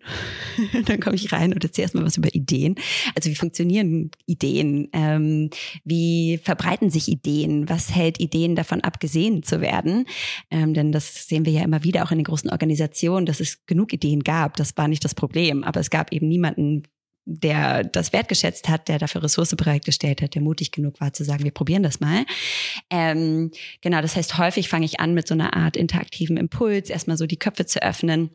Dann komme ich rein und erzähl erst mal was über Ideen. Also wie funktionieren Ideen? Ähm, wie verbreiten sich Ideen? Was hält Ideen davon ab, gesehen zu werden? Ähm, denn das sehen wir ja immer wieder auch in den großen Organisationen, dass es genug Ideen gab. Das war nicht das Problem. Aber es gab eben niemanden, der das wertgeschätzt hat, der dafür Ressource bereitgestellt hat, der mutig genug war zu sagen, wir probieren das mal. Ähm, genau, das heißt, häufig fange ich an mit so einer Art interaktiven Impuls, erstmal so die Köpfe zu öffnen.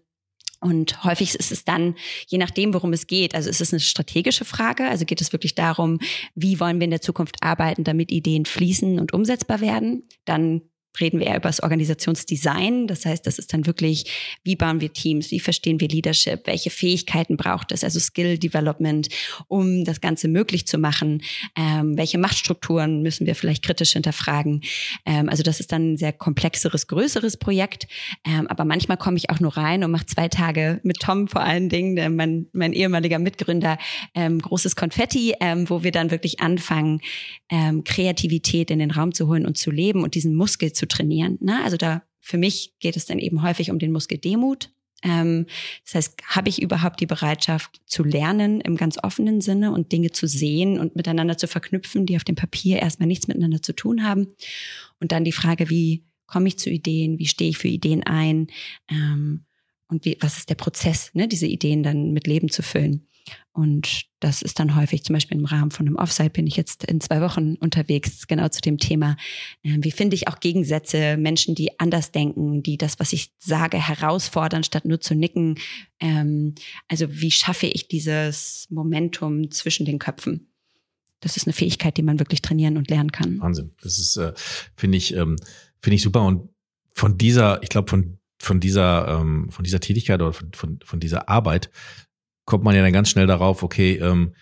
Und häufig ist es dann, je nachdem, worum es geht, also ist es eine strategische Frage, also geht es wirklich darum, wie wollen wir in der Zukunft arbeiten, damit Ideen fließen und umsetzbar werden. Dann reden wir eher über das Organisationsdesign. Das heißt, das ist dann wirklich, wie bauen wir Teams, wie verstehen wir Leadership, welche Fähigkeiten braucht es, also Skill Development, um das Ganze möglich zu machen. Ähm, welche Machtstrukturen müssen wir vielleicht kritisch hinterfragen? Ähm, also das ist dann ein sehr komplexeres, größeres Projekt. Ähm, aber manchmal komme ich auch nur rein und mache zwei Tage mit Tom vor allen Dingen, mein, mein ehemaliger Mitgründer, ähm, großes Konfetti, ähm, wo wir dann wirklich anfangen, ähm, Kreativität in den Raum zu holen und zu leben und diesen Muskel zu zu trainieren. Ne? Also da für mich geht es dann eben häufig um den Muskeldemut. Ähm, das heißt, habe ich überhaupt die Bereitschaft zu lernen im ganz offenen Sinne und Dinge zu sehen und miteinander zu verknüpfen, die auf dem Papier erstmal nichts miteinander zu tun haben. Und dann die Frage, wie komme ich zu Ideen, wie stehe ich für Ideen ein ähm, und wie, was ist der Prozess, ne, diese Ideen dann mit Leben zu füllen. Und das ist dann häufig, zum Beispiel im Rahmen von einem Offsite bin ich jetzt in zwei Wochen unterwegs, genau zu dem Thema. Ähm, wie finde ich auch Gegensätze, Menschen, die anders denken, die das, was ich sage, herausfordern, statt nur zu nicken. Ähm, also wie schaffe ich dieses Momentum zwischen den Köpfen? Das ist eine Fähigkeit, die man wirklich trainieren und lernen kann. Wahnsinn. Das ist, äh, finde ich, ähm, finde ich super. Und von dieser, ich glaube, von von dieser von dieser Tätigkeit oder von, von, von dieser Arbeit kommt man ja dann ganz schnell darauf, okay, ähm,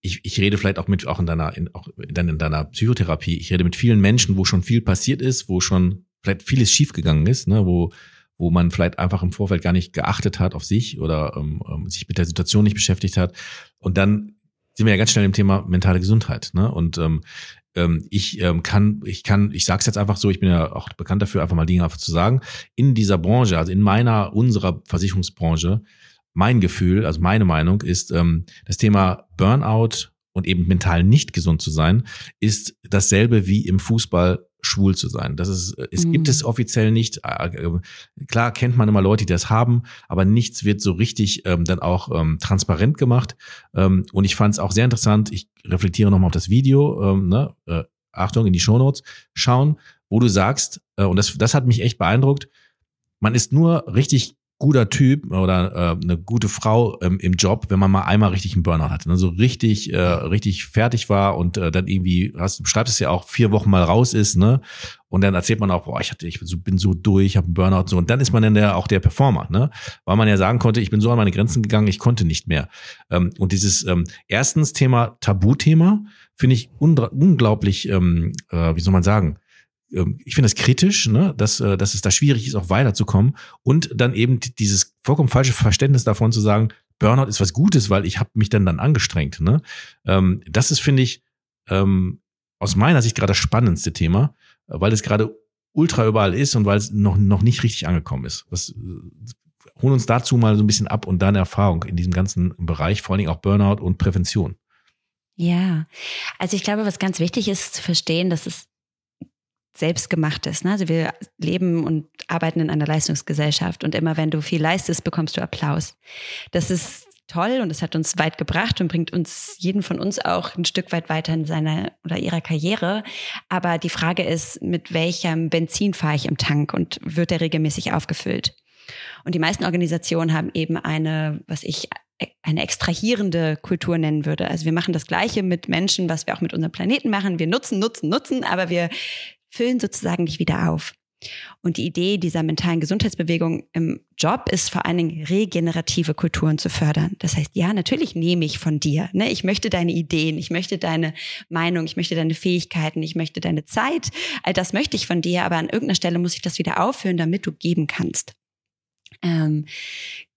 ich, ich rede vielleicht auch mit, auch in deiner, in, auch dann in deiner Psychotherapie, ich rede mit vielen Menschen, wo schon viel passiert ist, wo schon vielleicht vieles schiefgegangen ist, ne, wo, wo man vielleicht einfach im Vorfeld gar nicht geachtet hat auf sich oder ähm, ähm sich mit der Situation nicht beschäftigt hat. Und dann sind wir ja ganz schnell im Thema mentale Gesundheit. Ne? Und ähm, ähm, ich ähm, kann, ich kann, ich sage es jetzt einfach so, ich bin ja auch bekannt dafür, einfach mal Dinge einfach zu sagen. In dieser Branche, also in meiner, unserer Versicherungsbranche, mein Gefühl, also meine Meinung ist, ähm, das Thema Burnout und eben mental nicht gesund zu sein, ist dasselbe wie im Fußball schwul zu sein. Das ist, es mhm. gibt es offiziell nicht. Äh, äh, klar kennt man immer Leute, die das haben, aber nichts wird so richtig ähm, dann auch ähm, transparent gemacht. Ähm, und ich fand es auch sehr interessant. Ich reflektiere nochmal auf das Video. Ähm, ne? äh, Achtung in die Shownotes schauen, wo du sagst, äh, und das, das hat mich echt beeindruckt. Man ist nur richtig guter Typ oder äh, eine gute Frau ähm, im Job, wenn man mal einmal richtig einen Burnout hatte, ne? so richtig, äh, richtig fertig war und äh, dann irgendwie, hast, du schreibst es ja auch, vier Wochen mal raus ist, ne? Und dann erzählt man auch, boah, ich hatte, ich bin so, bin so durch, ich habe einen Burnout so. Und dann ist man dann der, auch der Performer, ne? Weil man ja sagen konnte, ich bin so an meine Grenzen gegangen, ich konnte nicht mehr. Ähm, und dieses ähm, erstens Thema, Tabuthema, finde ich unglaublich, ähm, äh, wie soll man sagen, ich finde das kritisch, ne, dass, äh, dass es da schwierig ist, auch weiterzukommen. Und dann eben dieses vollkommen falsche Verständnis davon zu sagen, Burnout ist was Gutes, weil ich habe mich dann dann angestrengt. Ne? Ähm, das ist, finde ich, ähm, aus meiner Sicht gerade das spannendste Thema, weil es gerade ultra überall ist und weil es noch, noch nicht richtig angekommen ist. Das, äh, holen uns dazu mal so ein bisschen ab und deine Erfahrung in diesem ganzen Bereich, vor allen Dingen auch Burnout und Prävention. Ja, also ich glaube, was ganz wichtig ist zu verstehen, dass es selbstgemachtes. Ne? Also wir leben und arbeiten in einer Leistungsgesellschaft und immer wenn du viel leistest, bekommst du Applaus. Das ist toll und es hat uns weit gebracht und bringt uns jeden von uns auch ein Stück weit weiter in seiner oder ihrer Karriere. Aber die Frage ist, mit welchem Benzin fahre ich im Tank und wird der regelmäßig aufgefüllt? Und die meisten Organisationen haben eben eine, was ich eine extrahierende Kultur nennen würde. Also wir machen das Gleiche mit Menschen, was wir auch mit unserem Planeten machen. Wir nutzen, nutzen, nutzen, aber wir füllen sozusagen nicht wieder auf. Und die Idee dieser mentalen Gesundheitsbewegung im Job ist vor allen Dingen regenerative Kulturen zu fördern. Das heißt, ja, natürlich nehme ich von dir. Ne? Ich möchte deine Ideen, ich möchte deine Meinung, ich möchte deine Fähigkeiten, ich möchte deine Zeit. All das möchte ich von dir, aber an irgendeiner Stelle muss ich das wieder aufhören, damit du geben kannst. Ähm,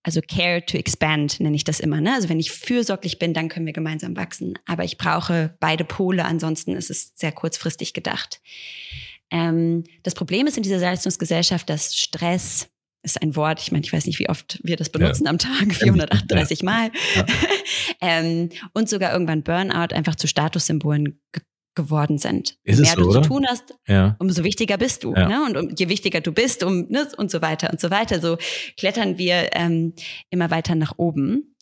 also Care to Expand nenne ich das immer. Ne? Also wenn ich fürsorglich bin, dann können wir gemeinsam wachsen. Aber ich brauche beide Pole, ansonsten ist es sehr kurzfristig gedacht. Ähm, das Problem ist in dieser Leistungsgesellschaft, dass Stress ist ein Wort, ich meine, ich weiß nicht, wie oft wir das benutzen ja. am Tag, 438 ja. Mal. Ja. ähm, und sogar irgendwann Burnout einfach zu Statussymbolen geworden sind. Ist je mehr so, du oder? zu tun hast, ja. umso wichtiger bist du. Ne? Und um, je wichtiger du bist, um, ne? und so weiter und so weiter. So klettern wir ähm, immer weiter nach oben.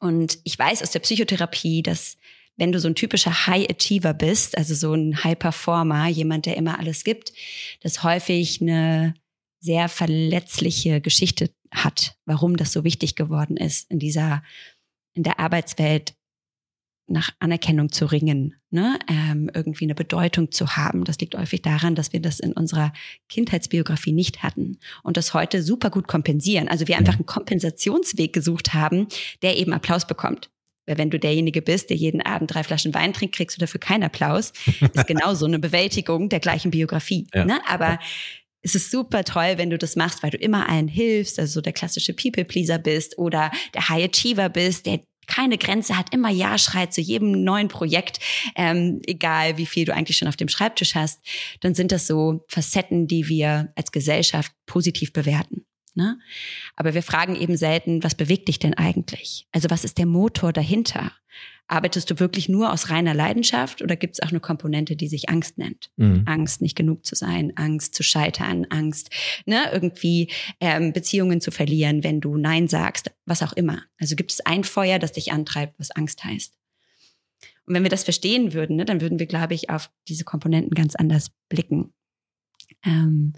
Und ich weiß aus der Psychotherapie, dass wenn du so ein typischer High Achiever bist, also so ein High Performer, jemand, der immer alles gibt, das häufig eine sehr verletzliche Geschichte hat, warum das so wichtig geworden ist, in dieser, in der Arbeitswelt nach Anerkennung zu ringen, ne? ähm, irgendwie eine Bedeutung zu haben. Das liegt häufig daran, dass wir das in unserer Kindheitsbiografie nicht hatten und das heute super gut kompensieren. Also wir einfach einen Kompensationsweg gesucht haben, der eben Applaus bekommt. Weil wenn du derjenige bist, der jeden Abend drei Flaschen Wein trinkt, kriegst du dafür keinen Applaus. Ist genauso eine Bewältigung der gleichen Biografie. Ja. Ne? Aber es ist super toll, wenn du das machst, weil du immer allen hilfst, also so der klassische People-Pleaser bist oder der High Achiever bist, der keine Grenze hat, immer Ja schreit zu jedem neuen Projekt, ähm, egal wie viel du eigentlich schon auf dem Schreibtisch hast, dann sind das so Facetten, die wir als Gesellschaft positiv bewerten. Ne? Aber wir fragen eben selten, was bewegt dich denn eigentlich? Also was ist der Motor dahinter? Arbeitest du wirklich nur aus reiner Leidenschaft oder gibt es auch eine Komponente, die sich Angst nennt? Mhm. Angst, nicht genug zu sein, Angst zu scheitern, Angst, ne, irgendwie ähm, Beziehungen zu verlieren, wenn du Nein sagst, was auch immer. Also gibt es ein Feuer, das dich antreibt, was Angst heißt. Und wenn wir das verstehen würden, ne, dann würden wir, glaube ich, auf diese Komponenten ganz anders blicken. Ähm,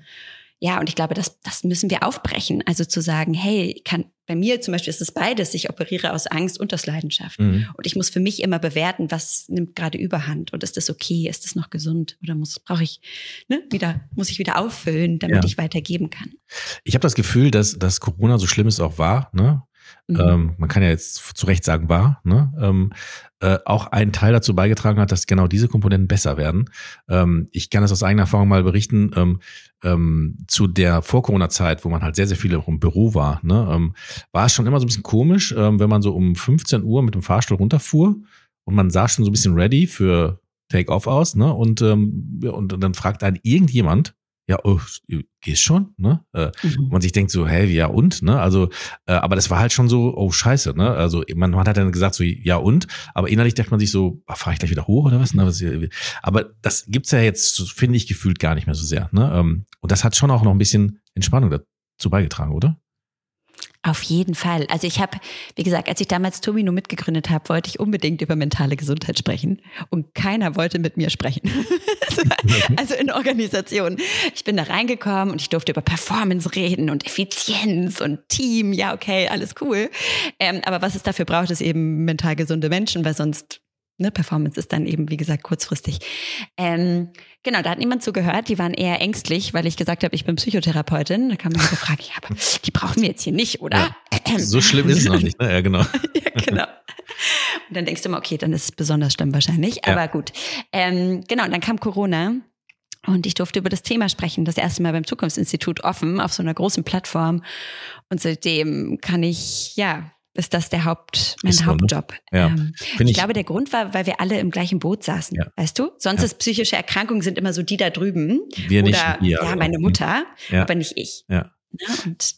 ja, und ich glaube, das, das müssen wir aufbrechen. Also zu sagen, hey, kann, bei mir zum Beispiel ist es beides. Ich operiere aus Angst und aus Leidenschaft. Mhm. Und ich muss für mich immer bewerten, was nimmt gerade Überhand und ist das okay? Ist das noch gesund? Oder muss, brauche ich, ne, wieder, muss ich wieder auffüllen, damit ja. ich weitergeben kann? Ich habe das Gefühl, dass, dass Corona so schlimm ist auch war, ne? Mhm. Ähm, man kann ja jetzt zu Recht sagen, war, ne? Ähm, äh, auch einen Teil dazu beigetragen hat, dass genau diese Komponenten besser werden. Ähm, ich kann das aus eigener Erfahrung mal berichten. Ähm, ähm, zu der Vor-Corona-Zeit, wo man halt sehr, sehr viel im Büro war, ne, ähm, war es schon immer so ein bisschen komisch, ähm, wenn man so um 15 Uhr mit dem Fahrstuhl runterfuhr und man sah schon so ein bisschen ready für Take-Off aus, ne? Und, ähm, und dann fragt einen irgendjemand, ja, oh, gehst schon, ne? Äh, mhm. Man sich denkt so, hä, ja und, ne? Also, äh, aber das war halt schon so, oh Scheiße, ne? Also man, man hat dann gesagt so, ja und, aber innerlich dachte man sich so, ah, fahre ich gleich wieder hoch oder was? Ne? Aber das gibt's ja jetzt, finde ich, gefühlt gar nicht mehr so sehr, ne? Ähm, und das hat schon auch noch ein bisschen Entspannung dazu beigetragen, oder? Auf jeden Fall. Also ich habe, wie gesagt, als ich damals Tomino mitgegründet habe, wollte ich unbedingt über mentale Gesundheit sprechen und keiner wollte mit mir sprechen. also in Organisationen. Ich bin da reingekommen und ich durfte über Performance reden und Effizienz und Team. Ja, okay, alles cool. Ähm, aber was es dafür braucht, ist eben mental gesunde Menschen, weil sonst ne, Performance ist dann eben, wie gesagt, kurzfristig. Ähm, genau, da hat niemand zugehört. Die waren eher ängstlich, weil ich gesagt habe, ich bin Psychotherapeutin. Da kam mir so Frage, ja, aber die brauchen wir jetzt hier nicht, oder? Ja, so schlimm ist es noch nicht, ne? Ja, genau. ja, genau. Und dann denkst du immer, okay, dann ist es besonders schlimm wahrscheinlich. Ja. Aber gut. Ähm, genau, und dann kam Corona. Und ich durfte über das Thema sprechen, das erste Mal beim Zukunftsinstitut offen auf so einer großen Plattform. Und seitdem kann ich, ja, ist das der Haupt, mein so, ne? Hauptjob. Ne? Ja. Ähm, ich, ich, glaube, der Grund war, weil wir alle im gleichen Boot saßen. Ja. Weißt du? Sonst ja. ist psychische Erkrankungen sind immer so die da drüben. Wir oder, nicht. Ja, ja meine Mutter, aber nicht ich. Ja. und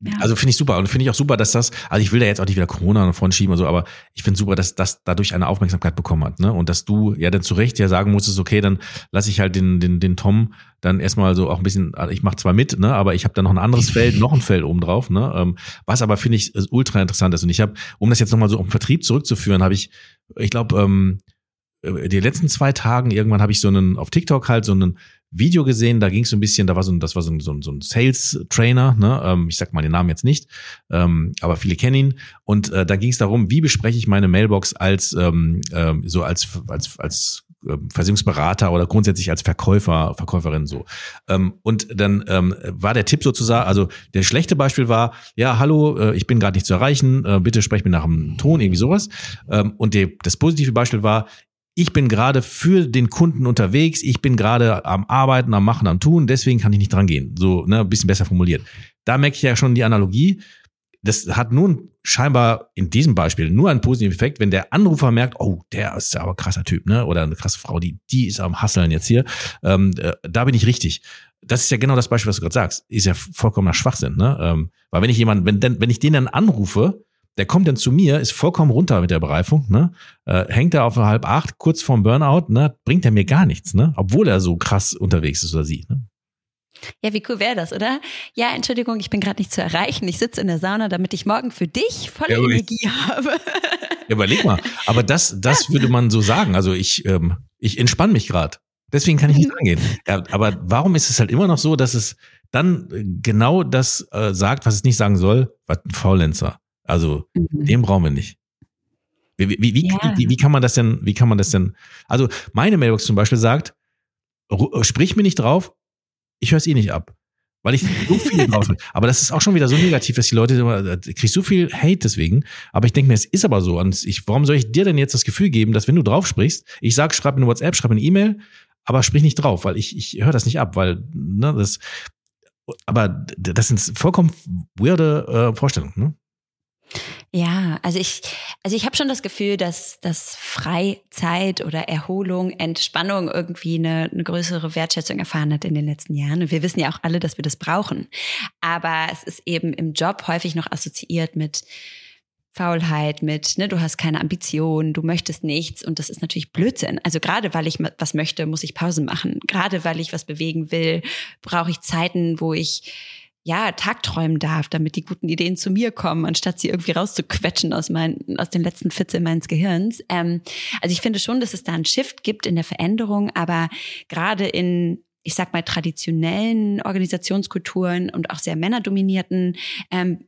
ja. Also finde ich super und finde ich auch super, dass das, also ich will da jetzt auch nicht wieder Corona nach vorne schieben und so, aber ich finde super, dass das dadurch eine Aufmerksamkeit bekommen hat, ne? Und dass du ja dann zu Recht ja sagen musstest, okay, dann lasse ich halt den den den Tom dann erstmal so auch ein bisschen, also ich mache zwar mit, ne, aber ich habe dann noch ein anderes Feld, noch ein Feld oben drauf, ne? Ähm, was aber finde ich ultra interessant ist und ich habe, um das jetzt nochmal so auf den Vertrieb zurückzuführen, habe ich, ich glaube, ähm, äh, die letzten zwei Tagen irgendwann habe ich so einen auf TikTok halt so einen Video gesehen, da ging es so ein bisschen, da war so ein, das war so ein, so ein, so ein Sales-Trainer, ne? ähm, ich sag mal den Namen jetzt nicht, ähm, aber viele kennen ihn. Und äh, da ging es darum, wie bespreche ich meine Mailbox als ähm, ähm, so als als als ähm, Versicherungsberater oder grundsätzlich als Verkäufer, Verkäuferin so. Ähm, und dann ähm, war der Tipp sozusagen, also der schlechte Beispiel war, ja, hallo, äh, ich bin gerade nicht zu erreichen, äh, bitte sprech mir nach dem Ton, irgendwie sowas. Und die, das positive Beispiel war, ich bin gerade für den Kunden unterwegs, ich bin gerade am Arbeiten, am Machen, am Tun, deswegen kann ich nicht dran gehen. So, ne, ein bisschen besser formuliert. Da merke ich ja schon die Analogie. Das hat nun scheinbar in diesem Beispiel nur einen positiven Effekt, wenn der Anrufer merkt, oh, der ist aber krasser Typ, ne? Oder eine krasse Frau, die, die ist am Hasseln jetzt hier. Ähm, äh, da bin ich richtig. Das ist ja genau das Beispiel, was du gerade sagst. Ist ja vollkommener Schwachsinn, ne? Ähm, weil wenn ich jemanden, wenn, wenn ich den dann anrufe, der kommt dann zu mir, ist vollkommen runter mit der Bereifung, ne? Äh, hängt er auf halb acht, kurz vorm Burnout, ne? Bringt er mir gar nichts, ne? Obwohl er so krass unterwegs ist oder sie, ne? Ja, wie cool wäre das, oder? Ja, Entschuldigung, ich bin gerade nicht zu erreichen. Ich sitze in der Sauna, damit ich morgen für dich volle ja, Energie habe. Ja, überleg mal. Aber das, das würde man so sagen. Also ich, ähm, ich entspanne mich gerade. Deswegen kann ich nicht rangehen. Ja, aber warum ist es halt immer noch so, dass es dann genau das äh, sagt, was es nicht sagen soll? Was ein Faulenzer. Also mhm. den brauchen wir nicht. Wie, wie, wie, ja. wie, wie, kann man das denn, wie kann man das denn? Also meine Mailbox zum Beispiel sagt, sprich mir nicht drauf, ich höre es eh nicht ab. Weil ich so viel drauf will. Aber das ist auch schon wieder so negativ, dass die Leute immer, äh, krieg so viel Hate deswegen. Aber ich denke mir, es ist aber so. Und ich, warum soll ich dir denn jetzt das Gefühl geben, dass wenn du drauf sprichst, ich sag, schreib mir eine WhatsApp, schreib mir eine E-Mail, aber sprich nicht drauf, weil ich, ich höre das nicht ab, weil, ne, das, aber das sind vollkommen weirde äh, Vorstellungen, ne? Ja, also ich, also ich habe schon das Gefühl, dass, dass Freizeit oder Erholung, Entspannung irgendwie eine, eine größere Wertschätzung erfahren hat in den letzten Jahren. Und wir wissen ja auch alle, dass wir das brauchen. Aber es ist eben im Job häufig noch assoziiert mit Faulheit, mit, ne, du hast keine Ambition, du möchtest nichts und das ist natürlich Blödsinn. Also gerade weil ich was möchte, muss ich Pausen machen. Gerade weil ich was bewegen will, brauche ich Zeiten, wo ich ja, tagträumen darf, damit die guten Ideen zu mir kommen, anstatt sie irgendwie rauszuquetschen aus, mein, aus den letzten Fitzeln meines Gehirns. Ähm, also ich finde schon, dass es da einen Shift gibt in der Veränderung, aber gerade in ich sag mal, traditionellen Organisationskulturen und auch sehr männerdominierten ähm,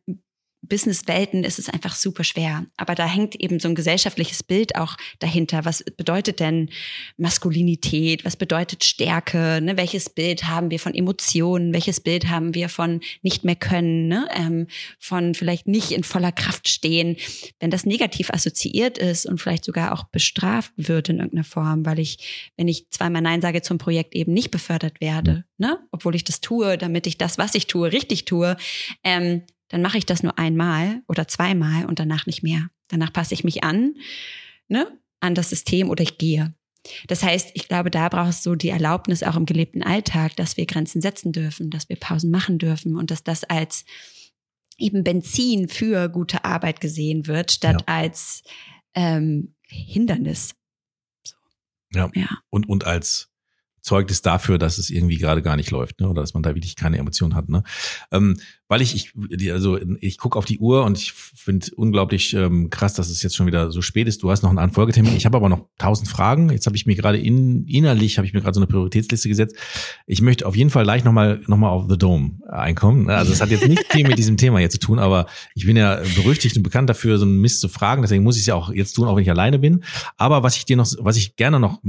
Businesswelten ist es einfach super schwer. Aber da hängt eben so ein gesellschaftliches Bild auch dahinter. Was bedeutet denn Maskulinität? Was bedeutet Stärke? Ne? Welches Bild haben wir von Emotionen? Welches Bild haben wir von nicht mehr können? Ne? Ähm, von vielleicht nicht in voller Kraft stehen? Wenn das negativ assoziiert ist und vielleicht sogar auch bestraft wird in irgendeiner Form, weil ich, wenn ich zweimal Nein sage zum Projekt eben nicht befördert werde, ne? obwohl ich das tue, damit ich das, was ich tue, richtig tue, ähm, dann mache ich das nur einmal oder zweimal und danach nicht mehr. Danach passe ich mich an, ne, an das System oder ich gehe. Das heißt, ich glaube, da brauchst du die Erlaubnis auch im gelebten Alltag, dass wir Grenzen setzen dürfen, dass wir Pausen machen dürfen und dass das als eben Benzin für gute Arbeit gesehen wird, statt ja. als ähm, Hindernis. So. Ja. ja. Und, und als Zeugnis dafür, dass es irgendwie gerade gar nicht läuft, ne? oder dass man da wirklich keine Emotionen hat. Ne? Ähm, weil ich, ich also ich gucke auf die Uhr und ich finde unglaublich ähm, krass, dass es jetzt schon wieder so spät ist. Du hast noch einen Folgetermin. Ich habe aber noch tausend Fragen. Jetzt habe ich mir gerade in, innerlich habe ich mir gerade so eine Prioritätsliste gesetzt. Ich möchte auf jeden Fall gleich nochmal noch mal auf The Dome einkommen. Also es hat jetzt nicht viel mit diesem Thema hier zu tun, aber ich bin ja berüchtigt und bekannt dafür, so einen Mist zu fragen. Deswegen muss ich es ja auch jetzt tun, auch wenn ich alleine bin. Aber was ich dir noch, was ich gerne noch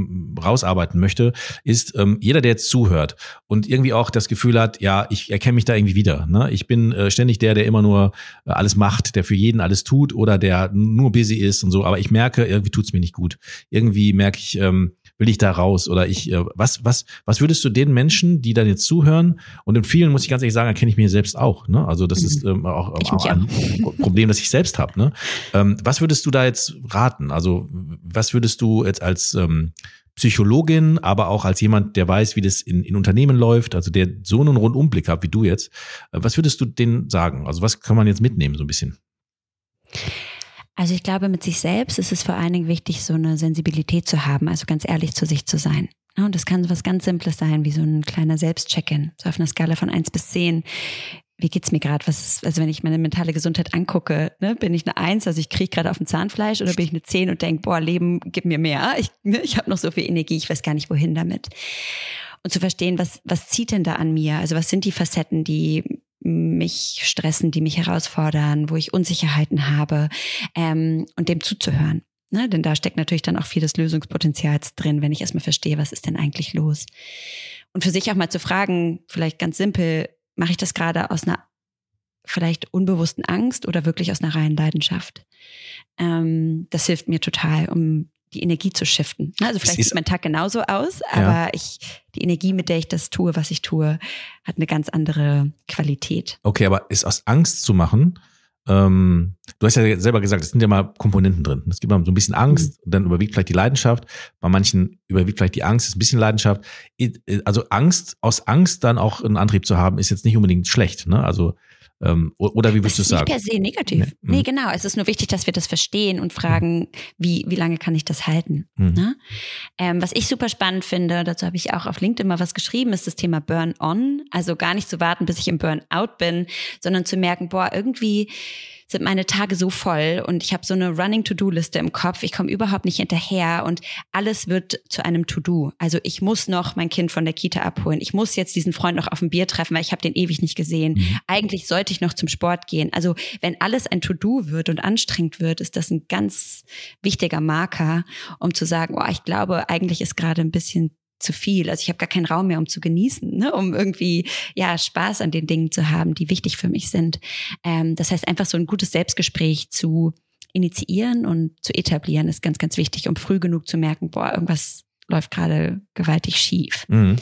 rausarbeiten möchte, ist ähm, jeder, der jetzt zuhört und irgendwie auch das Gefühl hat, ja, ich erkenne mich da irgendwie wieder. Ne? Ich bin äh, ständig der, der immer nur äh, alles macht, der für jeden alles tut oder der nur busy ist und so. Aber ich merke, irgendwie tut's mir nicht gut. Irgendwie merke ich, ähm, will ich da raus oder ich, äh, was, was, was würdest du den Menschen, die dann jetzt zuhören und in vielen muss ich ganz ehrlich sagen, erkenne ich mir selbst auch. Ne? Also das ist ähm, auch, auch ein Problem, das ich selbst habe. Ne? Ähm, was würdest du da jetzt raten? Also was würdest du jetzt als ähm, Psychologin, aber auch als jemand, der weiß, wie das in, in Unternehmen läuft, also der so einen Rundumblick hat wie du jetzt. Äh, was würdest du denen sagen? Also was kann man jetzt mitnehmen so ein bisschen? Also ich glaube, mit sich selbst ist es vor allen Dingen wichtig, so eine Sensibilität zu haben, also ganz ehrlich zu sich zu sein. Und das kann was ganz Simples sein, wie so ein kleiner Selbstcheck-in, so auf einer Skala von eins bis zehn wie geht's mir gerade? Was ist, also wenn ich meine mentale Gesundheit angucke, ne, bin ich eine Eins, also ich kriege gerade auf dem Zahnfleisch, oder bin ich eine Zehn und denke, boah, Leben gib mir mehr. Ich, ne, ich habe noch so viel Energie, ich weiß gar nicht wohin damit. Und zu verstehen, was was zieht denn da an mir? Also was sind die Facetten, die mich stressen, die mich herausfordern, wo ich Unsicherheiten habe ähm, und dem zuzuhören. Ne? Denn da steckt natürlich dann auch viel des Lösungspotenzials drin, wenn ich erstmal verstehe, was ist denn eigentlich los. Und für sich auch mal zu fragen, vielleicht ganz simpel, mache ich das gerade aus einer vielleicht unbewussten Angst oder wirklich aus einer reinen Leidenschaft? Ähm, das hilft mir total, um die Energie zu shiften. Ne? Also vielleicht sieht mein Tag genauso aus, aber ja. ich, die Energie, mit der ich das tue, was ich tue, hat eine ganz andere Qualität. Okay, aber ist aus Angst zu machen, ähm, du hast ja selber gesagt, es sind ja mal Komponenten drin. Es gibt mal so ein bisschen Angst, mhm. dann überwiegt vielleicht die Leidenschaft. Bei manchen überwiegt vielleicht die Angst, ist ein bisschen Leidenschaft. Also Angst, aus Angst dann auch einen Antrieb zu haben, ist jetzt nicht unbedingt schlecht. Ne? Also ähm, oder wie würdest du sagen? Nicht per se negativ. Nee. nee, mhm. genau. Es ist nur wichtig, dass wir das verstehen und fragen, wie, wie lange kann ich das halten? Mhm. Ne? Ähm, was ich super spannend finde, dazu habe ich auch auf LinkedIn mal was geschrieben, ist das Thema Burn-on. Also gar nicht zu warten, bis ich im Burn-out bin, sondern zu merken, boah, irgendwie sind meine Tage so voll und ich habe so eine Running To-Do-Liste im Kopf. Ich komme überhaupt nicht hinterher und alles wird zu einem To-Do. Also ich muss noch mein Kind von der Kita abholen. Ich muss jetzt diesen Freund noch auf ein Bier treffen, weil ich habe den ewig nicht gesehen. Mhm. Eigentlich sollte ich noch zum Sport gehen. Also wenn alles ein To-Do wird und anstrengend wird, ist das ein ganz wichtiger Marker, um zu sagen, oh, ich glaube, eigentlich ist gerade ein bisschen zu viel. Also ich habe gar keinen Raum mehr, um zu genießen, ne? um irgendwie ja Spaß an den Dingen zu haben, die wichtig für mich sind. Ähm, das heißt, einfach so ein gutes Selbstgespräch zu initiieren und zu etablieren ist ganz, ganz wichtig, um früh genug zu merken, boah, irgendwas läuft gerade gewaltig schief. Mhm.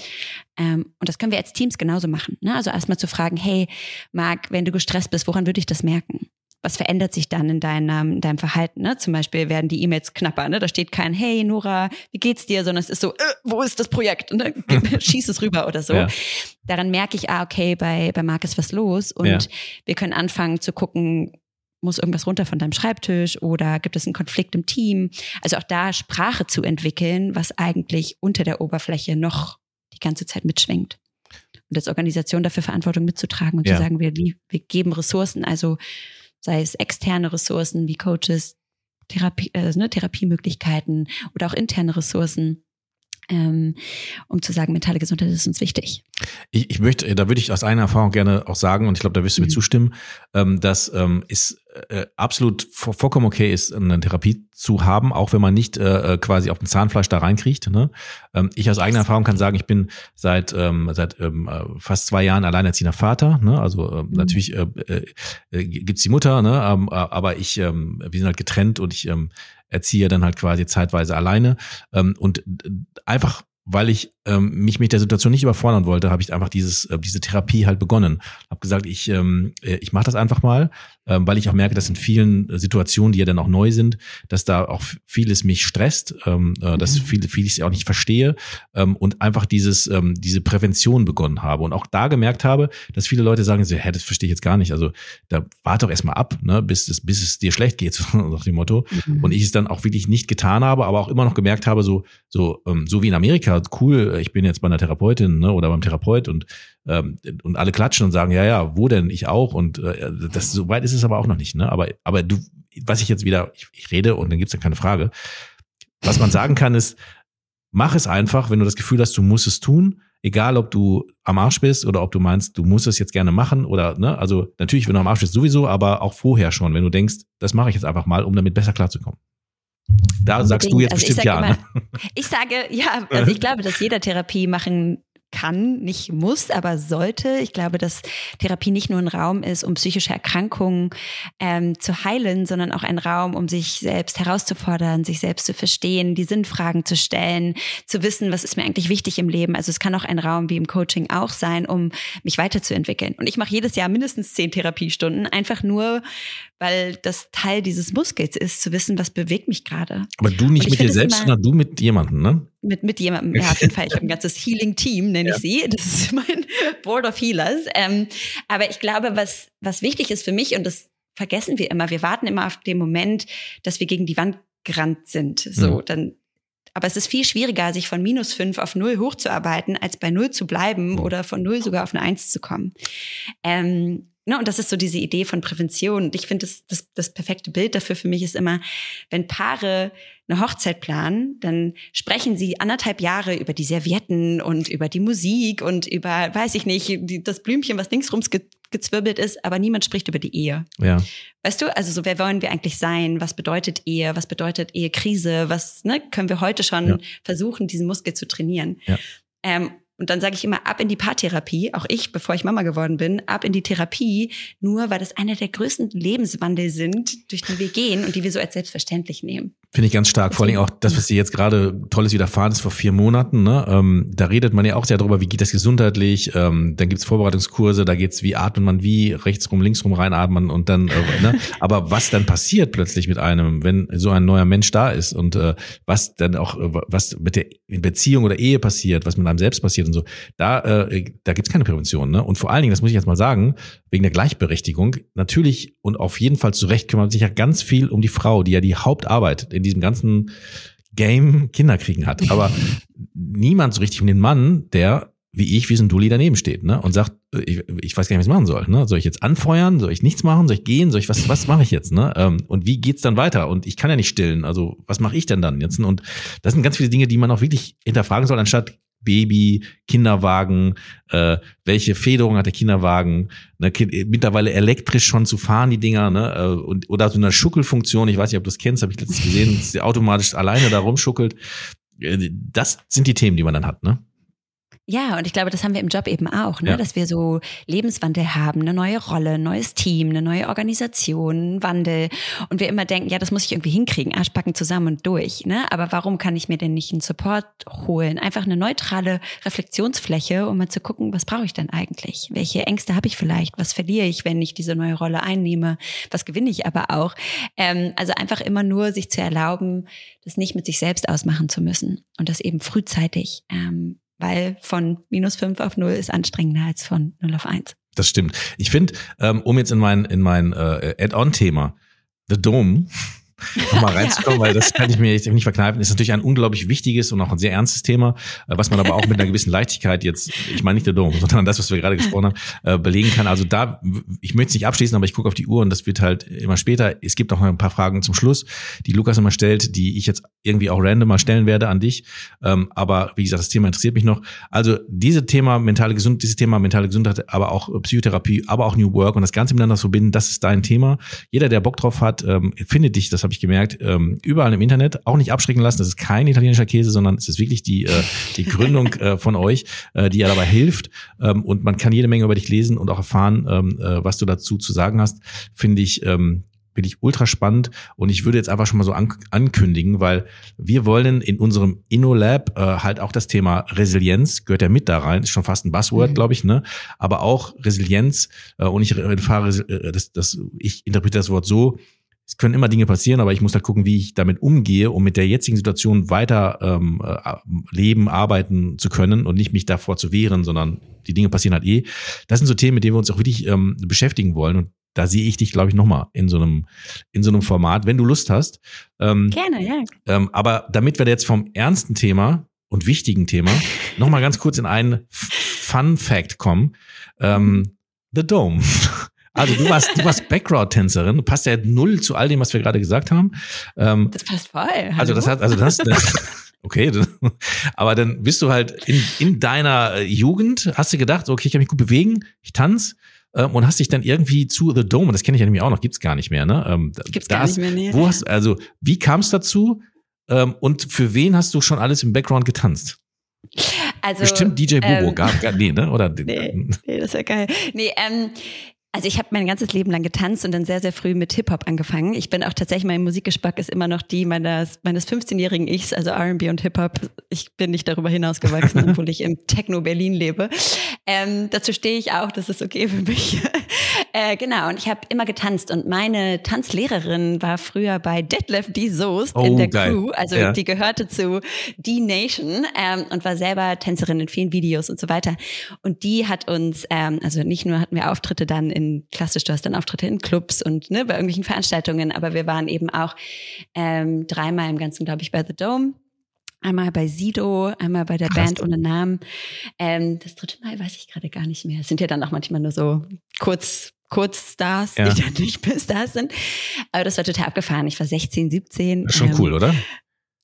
Ähm, und das können wir als Teams genauso machen. Ne? Also erstmal zu fragen, hey, Marc, wenn du gestresst bist, woran würde ich das merken? Was verändert sich dann in deinem, in deinem Verhalten? Ne? Zum Beispiel werden die E-Mails knapper. Ne? Da steht kein Hey Nora, wie geht's dir? Sondern es ist so, äh, wo ist das Projekt? Ne? Schieß es rüber oder so. Ja. Daran merke ich, ah, okay, bei, bei Marc ist was los. Und ja. wir können anfangen zu gucken, muss irgendwas runter von deinem Schreibtisch oder gibt es einen Konflikt im Team? Also auch da Sprache zu entwickeln, was eigentlich unter der Oberfläche noch die ganze Zeit mitschwingt. Und als Organisation dafür Verantwortung mitzutragen und ja. zu sagen, wir, wir geben Ressourcen, also sei es externe Ressourcen wie Coaches, Therapie, äh, ne, Therapiemöglichkeiten oder auch interne Ressourcen, ähm, um zu sagen, mentale Gesundheit ist uns wichtig. Ich, ich möchte, da würde ich aus einer Erfahrung gerne auch sagen, und ich glaube, da wirst du mir mhm. zustimmen, ähm, dass ähm, ist äh, absolut vollkommen okay ist, eine Therapie zu haben, auch wenn man nicht äh, äh, quasi auf dem Zahnfleisch da reinkriegt. Ne? Ähm, ich aus eigener Erfahrung kann sagen, ich bin seit ähm, seit ähm, äh, fast zwei Jahren alleinerziehender Vater. Ne? Also äh, mhm. natürlich äh, äh, gibt's die Mutter, ne? Ähm, aber ich, ähm, wir sind halt getrennt und ich ähm, erziehe dann halt quasi zeitweise alleine. Ähm, und einfach weil ich ähm, mich mit der Situation nicht überfordern wollte, habe ich einfach dieses äh, diese Therapie halt begonnen. Habe gesagt, ich ähm, äh, ich mache das einfach mal, ähm, weil ich auch merke, dass in vielen Situationen, die ja dann auch neu sind, dass da auch vieles mich stresst, ähm, äh, dass mhm. viel vieles auch nicht verstehe ähm, und einfach dieses ähm, diese Prävention begonnen habe und auch da gemerkt habe, dass viele Leute sagen, so, hä, das verstehe ich jetzt gar nicht. Also da warte doch erstmal ab, ne, bis es bis es dir schlecht geht, so nach dem Motto. Mhm. Und ich es dann auch wirklich nicht getan habe, aber auch immer noch gemerkt habe, so so ähm, so wie in Amerika cool, ich bin jetzt bei einer Therapeutin ne, oder beim Therapeut und, ähm, und alle klatschen und sagen, ja, ja, wo denn? Ich auch. Und äh, das so weit ist es aber auch noch nicht. Ne? Aber, aber du, was ich jetzt wieder, ich, ich rede und dann gibt's dann keine Frage. Was man sagen kann, ist, mach es einfach, wenn du das Gefühl hast, du musst es tun. Egal, ob du am Arsch bist oder ob du meinst, du musst es jetzt gerne machen oder, ne, also natürlich, wenn du am Arsch bist, sowieso, aber auch vorher schon, wenn du denkst, das mache ich jetzt einfach mal, um damit besser klarzukommen. Da sagst du jetzt also bestimmt ja. Immer, ne? Ich sage, ja, also ich glaube, dass jeder Therapie machen kann, nicht muss, aber sollte. Ich glaube, dass Therapie nicht nur ein Raum ist, um psychische Erkrankungen ähm, zu heilen, sondern auch ein Raum, um sich selbst herauszufordern, sich selbst zu verstehen, die Sinnfragen zu stellen, zu wissen, was ist mir eigentlich wichtig im Leben. Also es kann auch ein Raum wie im Coaching auch sein, um mich weiterzuentwickeln. Und ich mache jedes Jahr mindestens zehn Therapiestunden, einfach nur, weil das Teil dieses Muskels ist, zu wissen, was bewegt mich gerade. Aber du nicht mit dir selbst, sondern du mit jemandem, ne? Mit, mit jemandem, ja, auf jeden Fall. Ich habe ein ganzes Healing-Team, nenne ja. ich sie. Das ist mein Board of Healers. Ähm, aber ich glaube, was, was wichtig ist für mich, und das vergessen wir immer, wir warten immer auf den Moment, dass wir gegen die Wand gerannt sind. So, mhm. dann Aber es ist viel schwieriger, sich von minus fünf auf null hochzuarbeiten, als bei null zu bleiben oder von null sogar auf eine Eins zu kommen. Ähm, Ne, und das ist so diese Idee von Prävention. Und ich finde, das, das, das perfekte Bild dafür für mich ist immer, wenn Paare eine Hochzeit planen, dann sprechen sie anderthalb Jahre über die Servietten und über die Musik und über, weiß ich nicht, die, das Blümchen, was linksrums ge gezwirbelt ist, aber niemand spricht über die Ehe. Ja. Weißt du, also so, wer wollen wir eigentlich sein? Was bedeutet Ehe? Was bedeutet Ehekrise? Was ne, können wir heute schon ja. versuchen, diesen Muskel zu trainieren? Ja. Ähm, und dann sage ich immer, ab in die Paartherapie, auch ich, bevor ich Mama geworden bin, ab in die Therapie, nur weil das einer der größten Lebenswandel sind, durch die wir gehen und die wir so als selbstverständlich nehmen. Finde ich ganz stark. Vor allem auch das, was dir jetzt gerade Tolles widerfahren ist vor vier Monaten. Ne? Ähm, da redet man ja auch sehr darüber, wie geht das gesundheitlich. Ähm, dann gibt's Vorbereitungskurse, da geht's, wie atmet man wie, rechtsrum, linksrum reinatmen und dann, äh, ne? aber was dann passiert plötzlich mit einem, wenn so ein neuer Mensch da ist und äh, was dann auch, äh, was mit der Beziehung oder Ehe passiert, was mit einem selbst passiert und so, da, äh, da gibt's keine Prävention. Ne? Und vor allen Dingen, das muss ich jetzt mal sagen, wegen der Gleichberechtigung, natürlich und auf jeden Fall zu Recht kümmert sich ja ganz viel um die Frau, die ja die Hauptarbeit in diesem ganzen Game Kinder kriegen hat. Aber niemand so richtig um den Mann, der wie ich, wie so ein Dulli daneben steht, ne? Und sagt, äh, ich, ich weiß gar nicht, was ich machen soll. Ne? Soll ich jetzt anfeuern? Soll ich nichts machen? Soll ich gehen? Soll ich was, was mache ich jetzt? Ne? Ähm, und wie geht's dann weiter? Und ich kann ja nicht stillen. Also, was mache ich denn dann jetzt? Und das sind ganz viele Dinge, die man auch wirklich hinterfragen soll, anstatt Baby, Kinderwagen, äh, welche Federung hat der Kinderwagen, ne, mittlerweile elektrisch schon zu fahren, die Dinger, ne, äh, und, oder so eine Schuckelfunktion, ich weiß nicht, ob du das kennst, habe ich letztens gesehen, dass sie automatisch alleine da rumschuckelt. Äh, das sind die Themen, die man dann hat, ne? Ja, und ich glaube, das haben wir im Job eben auch, ne? Ja. dass wir so Lebenswandel haben, eine neue Rolle, ein neues Team, eine neue Organisation, Wandel. Und wir immer denken, ja, das muss ich irgendwie hinkriegen, Arschbacken zusammen und durch. Ne? Aber warum kann ich mir denn nicht einen Support holen? Einfach eine neutrale Reflexionsfläche, um mal zu gucken, was brauche ich denn eigentlich? Welche Ängste habe ich vielleicht? Was verliere ich, wenn ich diese neue Rolle einnehme? Was gewinne ich aber auch? Ähm, also einfach immer nur sich zu erlauben, das nicht mit sich selbst ausmachen zu müssen und das eben frühzeitig. Ähm, weil von minus fünf auf null ist anstrengender als von null auf eins. Das stimmt. Ich finde, ähm, um jetzt in mein, in mein äh, Add-on-Thema, The Dome, nochmal reinzukommen, ja. weil das kann ich mir jetzt nicht verkneifen. Ist natürlich ein unglaublich wichtiges und auch ein sehr ernstes Thema, äh, was man aber auch mit einer gewissen Leichtigkeit jetzt, ich meine nicht der Dom, sondern das, was wir gerade gesprochen haben, äh, belegen kann. Also da, ich möchte es nicht abschließen, aber ich gucke auf die Uhr und das wird halt immer später. Es gibt auch noch ein paar Fragen zum Schluss, die Lukas immer stellt, die ich jetzt irgendwie auch random mal stellen werde an dich. Ähm, aber wie gesagt, das Thema interessiert mich noch. Also diese Thema mentale Gesundheit, dieses Thema mentale Gesundheit, aber auch Psychotherapie, aber auch New Work und das Ganze miteinander verbinden, das ist dein Thema. Jeder, der Bock drauf hat, ähm, findet dich, das habe ich gemerkt, ähm, überall im Internet. Auch nicht abschrecken lassen, das ist kein italienischer Käse, sondern es ist wirklich die, äh, die Gründung äh, von euch, äh, die ja dabei hilft. Ähm, und man kann jede Menge über dich lesen und auch erfahren, ähm, äh, was du dazu zu sagen hast. Finde ich ähm, finde ich ultra spannend und ich würde jetzt einfach schon mal so an, ankündigen, weil wir wollen in unserem InnoLab äh, halt auch das Thema Resilienz, gehört ja mit da rein, ist schon fast ein Buzzword, mhm. glaube ich, ne? Aber auch Resilienz äh, und ich erfahre, äh, das, das, ich interpretiere das Wort so, es können immer Dinge passieren, aber ich muss da gucken, wie ich damit umgehe, um mit der jetzigen Situation weiter ähm, äh, leben, arbeiten zu können und nicht mich davor zu wehren, sondern die Dinge passieren halt eh. Das sind so Themen, mit denen wir uns auch wirklich ähm, beschäftigen wollen. Und da sehe ich dich, glaube ich, nochmal in so einem, in so einem Format, wenn du Lust hast. Ähm, Gerne, ja. Ähm, aber damit wir jetzt vom ernsten Thema und wichtigen Thema nochmal ganz kurz in einen Fun Fact kommen. Ähm, The Dome. Also du warst, du warst Background-Tänzerin, du passt ja null zu all dem, was wir gerade gesagt haben. Ähm, das passt voll. Hallo? Also das hat, also das, okay, aber dann bist du halt in, in deiner äh, Jugend, hast du gedacht, okay, ich kann mich gut bewegen, ich tanze ähm, und hast dich dann irgendwie zu The Dome, das kenne ich ja nämlich auch noch, gibt's gar nicht mehr, ne? Ähm, gibt's gar nicht mehr, nee. Wo hast, also wie kam es dazu ähm, und für wen hast du schon alles im Background getanzt? Also, Bestimmt DJ Bobo, ähm, gab, nee, ne? Oder, nee, nee, das wäre geil. Nee, ähm, also ich habe mein ganzes Leben lang getanzt und dann sehr, sehr früh mit Hip-Hop angefangen. Ich bin auch tatsächlich, mein Musikgeschmack ist immer noch die meines, meines 15-jährigen Ichs, also R&B und Hip-Hop. Ich bin nicht darüber hinausgewachsen, obwohl ich im Techno Berlin lebe. Ähm, dazu stehe ich auch, das ist okay für mich. Äh, genau, und ich habe immer getanzt und meine Tanzlehrerin war früher bei Detlef D. Soest oh, in der geil. Crew, also ja. die gehörte zu D-Nation ähm, und war selber Tänzerin in vielen Videos und so weiter. Und die hat uns, ähm, also nicht nur hatten wir Auftritte dann in klassisch, du hast dann Auftritte in Clubs und ne, bei irgendwelchen Veranstaltungen, aber wir waren eben auch ähm, dreimal im Ganzen, glaube ich, bei The Dome Einmal bei Sido, einmal bei der Krass. Band ohne Namen. Ähm, das dritte Mal weiß ich gerade gar nicht mehr. Es sind ja dann auch manchmal nur so kurz Kurzstars, ja. die dann nicht mehr Stars sind. Aber das war total abgefahren. Ich war 16, 17. Schon ähm, cool, oder?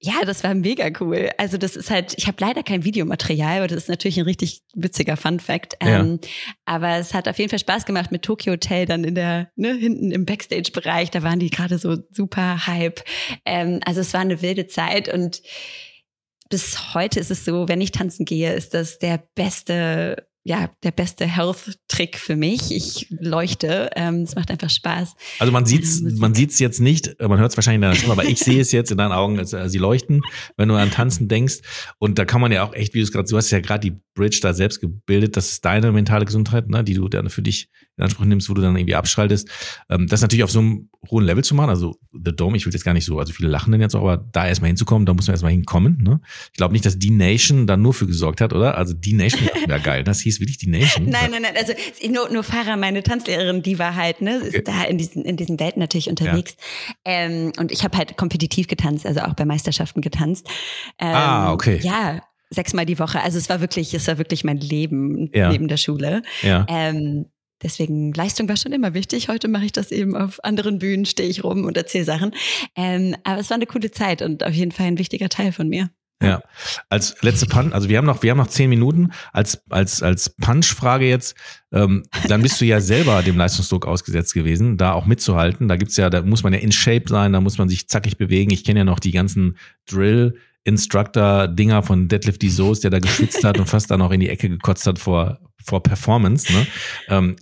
Ja, das war mega cool. Also das ist halt, ich habe leider kein Videomaterial, aber das ist natürlich ein richtig witziger Fun Fact. Ja. Ähm, aber es hat auf jeden Fall Spaß gemacht mit Tokyo Hotel dann in der, ne, hinten im Backstage-Bereich. Da waren die gerade so super Hype. Ähm, also es war eine wilde Zeit und bis heute ist es so, wenn ich tanzen gehe, ist das der beste ja, der beste Health-Trick für mich. Ich leuchte. Ähm, es macht einfach Spaß. Also man sieht's, ähm, man sieht's jetzt nicht, man hört es wahrscheinlich in deiner Stimme, aber ich sehe es jetzt in deinen Augen, also, sie leuchten, wenn du an Tanzen denkst. Und da kann man ja auch echt, wie du es gerade, du hast ja gerade die Bridge da selbst gebildet, das ist deine mentale Gesundheit, ne, die du dann für dich in Anspruch nimmst, wo du dann irgendwie abschaltest. Ähm, das natürlich auf so einem hohen Level zu machen, also The Dome, ich will jetzt gar nicht so, also viele lachen denn jetzt auch, aber da erstmal hinzukommen, da muss man erstmal hinkommen. Ne? Ich glaube nicht, dass die Nation da nur für gesorgt hat, oder? Also die Nation wäre geil. Das hieß wirklich die Nation. nein, nein, nein. Also nur, nur Farah, meine Tanzlehrerin, die war halt, ne, ist okay. da in diesen, in diesen Welten natürlich unterwegs. Ja. Ähm, und ich habe halt kompetitiv getanzt, also auch bei Meisterschaften getanzt. Ähm, ah, okay. Ja, sechsmal die Woche. Also es war wirklich, es war wirklich mein Leben ja. neben der Schule. Ja. Ähm, Deswegen Leistung war schon immer wichtig. Heute mache ich das eben auf anderen Bühnen, stehe ich rum und erzähle Sachen. Ähm, aber es war eine coole Zeit und auf jeden Fall ein wichtiger Teil von mir. Ja, als letzte Punch, also wir haben noch, wir haben noch zehn Minuten als als als Punch-Frage jetzt. Ähm, dann bist du ja selber dem Leistungsdruck ausgesetzt gewesen, da auch mitzuhalten. Da gibt's ja, da muss man ja in Shape sein, da muss man sich zackig bewegen. Ich kenne ja noch die ganzen Drill. Instructor-Dinger von Deadlift D. Soos, der da geschwitzt hat und fast dann auch in die Ecke gekotzt hat vor, vor Performance. Ne? Ähm,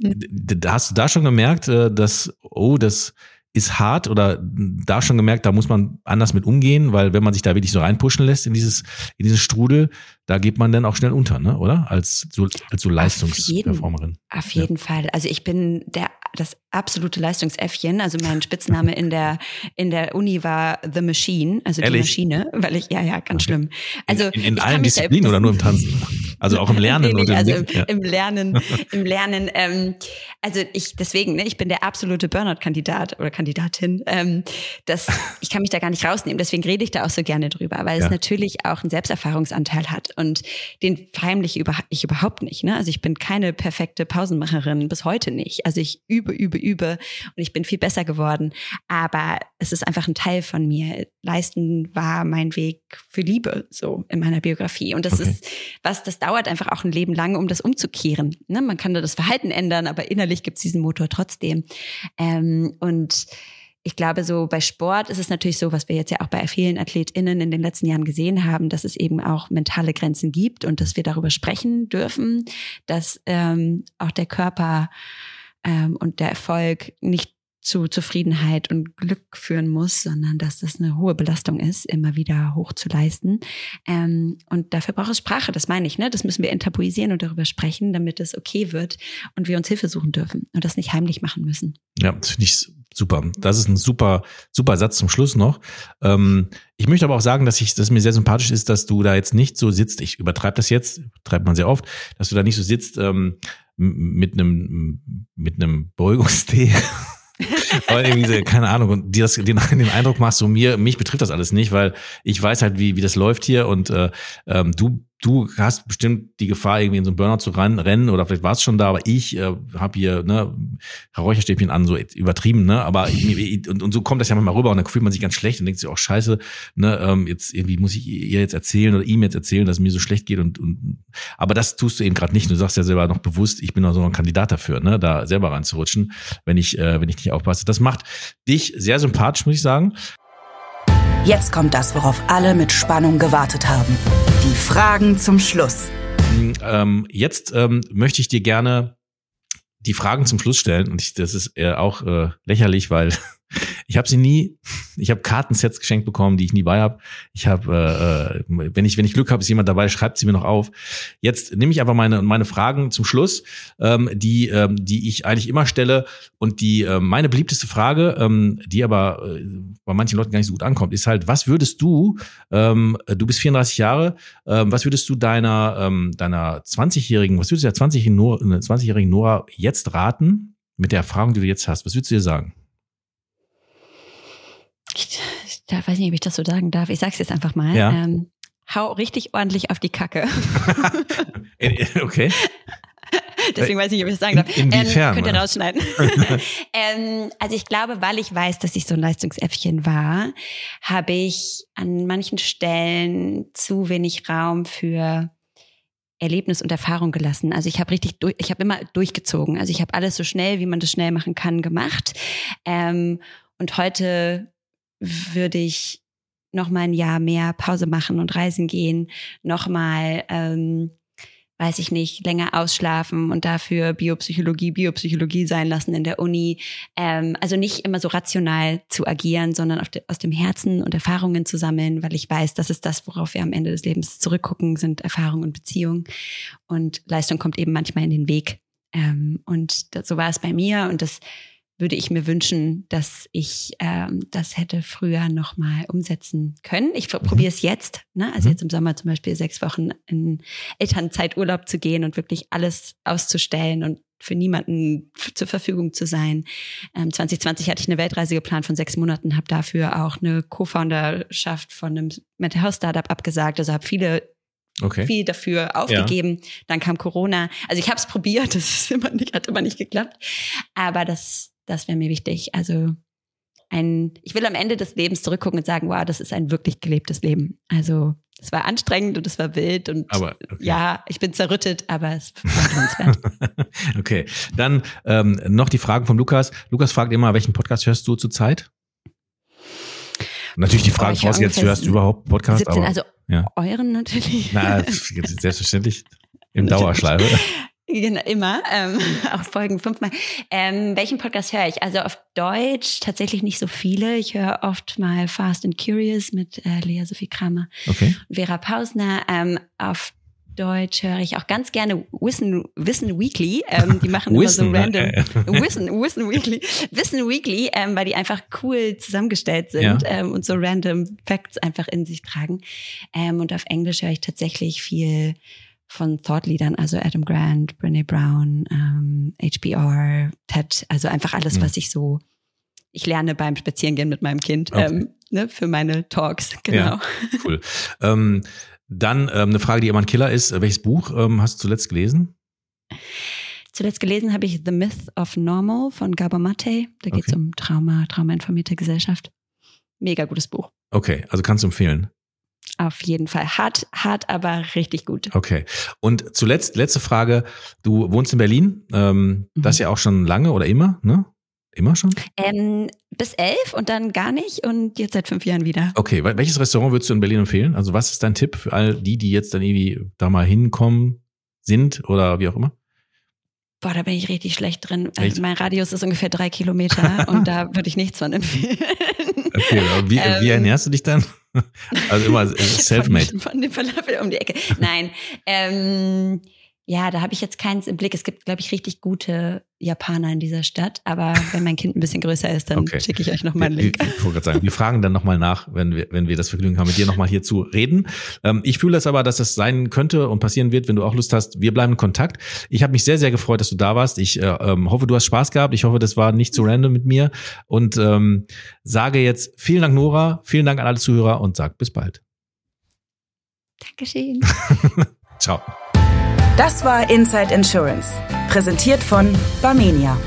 hast du da schon gemerkt, äh, dass, oh, das ist hart oder da schon gemerkt, da muss man anders mit umgehen, weil wenn man sich da wirklich so reinpushen lässt in dieses, in dieses Strudel, da geht man dann auch schnell unter, ne? oder? Als so, als so Leistungsperformerin. Auf jeden, auf jeden ja. Fall. Also ich bin der das absolute Leistungsäffchen. Also mein Spitzname in der in der Uni war The Machine, also Ehrlich? die Maschine, weil ich ja ja ganz schlimm. Also in, in, in allen Disziplinen oder nur im Tanzen? Also auch im Lernen nee, nee, Also im, ja. im, Lernen, im Lernen. Ähm, also ich deswegen, ne, ich bin der absolute Burnout-Kandidat oder Kandidatin. Ähm, das, ich kann mich da gar nicht rausnehmen. Deswegen rede ich da auch so gerne drüber, weil ja. es natürlich auch einen Selbsterfahrungsanteil hat und den verheimliche über, ich überhaupt nicht. Ne? Also ich bin keine perfekte Pausenmacherin bis heute nicht. Also ich übe übe, übe, übe und ich bin viel besser geworden. Aber es ist einfach ein Teil von mir. Leisten war mein Weg für Liebe, so in meiner Biografie. Und das okay. ist was, das dauert einfach auch ein Leben lang, um das umzukehren. Ne? Man kann da das Verhalten ändern, aber innerlich gibt es diesen Motor trotzdem. Ähm, und ich glaube, so bei Sport ist es natürlich so, was wir jetzt ja auch bei vielen AthletInnen in den letzten Jahren gesehen haben, dass es eben auch mentale Grenzen gibt und dass wir darüber sprechen dürfen, dass ähm, auch der Körper ähm, und der Erfolg nicht zu Zufriedenheit und Glück führen muss, sondern dass das eine hohe Belastung ist, immer wieder hoch zu leisten. Ähm, und dafür braucht es Sprache, das meine ich. Ne? Das müssen wir enttabuisieren und darüber sprechen, damit es okay wird und wir uns Hilfe suchen dürfen und das nicht heimlich machen müssen. Ja, das finde ich super. Das ist ein super, super Satz zum Schluss noch. Ähm, ich möchte aber auch sagen, dass ich, dass mir sehr sympathisch ist, dass du da jetzt nicht so sitzt. Ich übertreibe das jetzt, treibt man sehr oft, dass du da nicht so sitzt. Ähm, mit einem mit einem Beugungstee. Aber irgendwie keine Ahnung, und dir das, den, den Eindruck machst, so mir, mich betrifft das alles nicht, weil ich weiß halt, wie, wie das läuft hier und äh, ähm, du du hast bestimmt die Gefahr, irgendwie in so einen Burnout zu rennen oder vielleicht war es schon da, aber ich äh, habe hier ne, Räucherstäbchen an, so übertrieben, ne? Aber und, und so kommt das ja manchmal rüber und dann fühlt man sich ganz schlecht und denkt sich auch, scheiße, ne, ähm, jetzt irgendwie muss ich ihr jetzt erzählen oder ihm jetzt erzählen, dass es mir so schlecht geht und, und aber das tust du eben gerade nicht. Du sagst ja selber noch bewusst, ich bin auch so ein Kandidat dafür, ne, da selber reinzurutschen, wenn ich, äh, wenn ich nicht aufpasse. Das macht dich sehr sympathisch, muss ich sagen. Jetzt kommt das, worauf alle mit Spannung gewartet haben. Die Fragen zum Schluss. Ähm, jetzt ähm, möchte ich dir gerne die Fragen zum Schluss stellen. Und ich, das ist äh, auch äh, lächerlich, weil ich habe sie nie, ich habe Kartensets geschenkt bekommen, die ich nie bei habe. Ich habe, äh, äh, wenn ich wenn ich Glück habe, ist jemand dabei, schreibt sie mir noch auf. Jetzt nehme ich einfach meine meine Fragen zum Schluss, ähm, die ähm, die ich eigentlich immer stelle und die äh, meine beliebteste Frage, ähm, die aber äh, bei manchen Leuten gar nicht so gut ankommt, ist halt, was würdest du, ähm, du bist 34 Jahre, ähm, was würdest du deiner ähm, deiner 20-jährigen, was würdest du der 20-jährigen Nora, 20-jährigen Nora jetzt raten mit der Erfahrung, die du jetzt hast? Was würdest du dir sagen? Ich, ich weiß nicht, ob ich das so sagen darf. Ich sage es jetzt einfach mal. Ja. Ähm, hau richtig ordentlich auf die Kacke. okay. Deswegen weiß ich nicht, ob ich das sagen darf. Inwiefern? Ähm, könnt ihr rausschneiden. ähm, also ich glaube, weil ich weiß, dass ich so ein Leistungsäffchen war, habe ich an manchen Stellen zu wenig Raum für Erlebnis und Erfahrung gelassen. Also ich habe richtig, durch, ich habe immer durchgezogen. Also ich habe alles so schnell, wie man das schnell machen kann, gemacht. Ähm, und heute würde ich noch mal ein Jahr mehr Pause machen und reisen gehen, noch mal ähm, weiß ich nicht, länger ausschlafen und dafür Biopsychologie, Biopsychologie sein lassen in der Uni. Ähm, also nicht immer so rational zu agieren, sondern de, aus dem Herzen und Erfahrungen zu sammeln, weil ich weiß, das ist das, worauf wir am Ende des Lebens zurückgucken, sind Erfahrungen und Beziehungen. Und Leistung kommt eben manchmal in den Weg. Ähm, und das, so war es bei mir und das würde ich mir wünschen, dass ich ähm, das hätte früher nochmal umsetzen können. Ich mhm. probiere es jetzt, ne? also mhm. jetzt im Sommer zum Beispiel sechs Wochen in Elternzeiturlaub zu gehen und wirklich alles auszustellen und für niemanden zur Verfügung zu sein. Ähm, 2020 hatte ich eine Weltreise geplant von sechs Monaten, habe dafür auch eine Co-Founderschaft von einem Mental Health Startup abgesagt. Also habe viele okay. viel dafür aufgegeben. Ja. Dann kam Corona. Also ich habe es probiert, das immer nicht, hat immer nicht geklappt. Aber das das wäre mir wichtig. Also ein, ich will am Ende des Lebens zurückgucken und sagen, wow, das ist ein wirklich gelebtes Leben. Also es war anstrengend und es war wild und aber, okay. ja, ich bin zerrüttet, aber es war okay, dann ähm, noch die Fragen von Lukas. Lukas fragt immer, welchen Podcast hörst du zurzeit? Natürlich die Frage voraus, jetzt hörst du überhaupt Podcast. 17, aber, also ja. euren natürlich. Na, selbstverständlich. Im Dauerschleife. Genau, immer, ähm, auch Folgen fünfmal. Ähm, welchen Podcast höre ich? Also auf Deutsch tatsächlich nicht so viele. Ich höre oft mal Fast and Curious mit äh, Lea Sophie Kramer okay. und Vera Pausner. Ähm, auf Deutsch höre ich auch ganz gerne Wissen, Wissen Weekly. Ähm, die machen immer so random Wissen, Wissen Weekly, Wissen Weekly, ähm, weil die einfach cool zusammengestellt sind ja. ähm, und so random Facts einfach in sich tragen. Ähm, und auf Englisch höre ich tatsächlich viel von Thought-Leadern, also Adam Grant, Brene Brown, ähm, HBR, TED, also einfach alles, mhm. was ich so, ich lerne beim Spazierengehen mit meinem Kind okay. ähm, ne, für meine Talks, genau. Ja, cool. ähm, dann ähm, eine Frage, die immer ein Killer ist. Welches Buch ähm, hast du zuletzt gelesen? Zuletzt gelesen habe ich The Myth of Normal von Gabor Mate. Da geht es okay. um Trauma, traumainformierte Gesellschaft. Mega gutes Buch. Okay, also kannst du empfehlen. Auf jeden Fall. Hart, hart, aber richtig gut. Okay. Und zuletzt, letzte Frage. Du wohnst in Berlin. Ähm, mhm. Das ja auch schon lange oder immer, ne? Immer schon? Ähm, bis elf und dann gar nicht und jetzt seit fünf Jahren wieder. Okay, welches Restaurant würdest du in Berlin empfehlen? Also was ist dein Tipp für all die, die jetzt dann irgendwie da mal hinkommen sind oder wie auch immer? Boah, da bin ich richtig schlecht drin. Also mein Radius ist ungefähr drei Kilometer und da würde ich nichts von empfehlen. Okay, wie, ähm, wie ernährst du dich dann? Also immer self-made. Von, von dem Falafel um die Ecke. Nein. Ähm, ja, da habe ich jetzt keins im Blick. Es gibt, glaube ich, richtig gute Japaner in dieser Stadt. Aber wenn mein Kind ein bisschen größer ist, dann okay. schicke ich euch nochmal einen Link. Ich, ich, sagen, wir fragen dann nochmal nach, wenn wir, wenn wir das Vergnügen haben, mit dir nochmal hier zu reden. Ähm, ich fühle es aber, dass das sein könnte und passieren wird, wenn du auch Lust hast. Wir bleiben in Kontakt. Ich habe mich sehr, sehr gefreut, dass du da warst. Ich äh, ähm, hoffe, du hast Spaß gehabt. Ich hoffe, das war nicht zu random mit mir. Und ähm, sage jetzt vielen Dank, Nora. Vielen Dank an alle Zuhörer und sag bis bald. Dankeschön. Ciao. Das war Inside Insurance, präsentiert von Barmenia.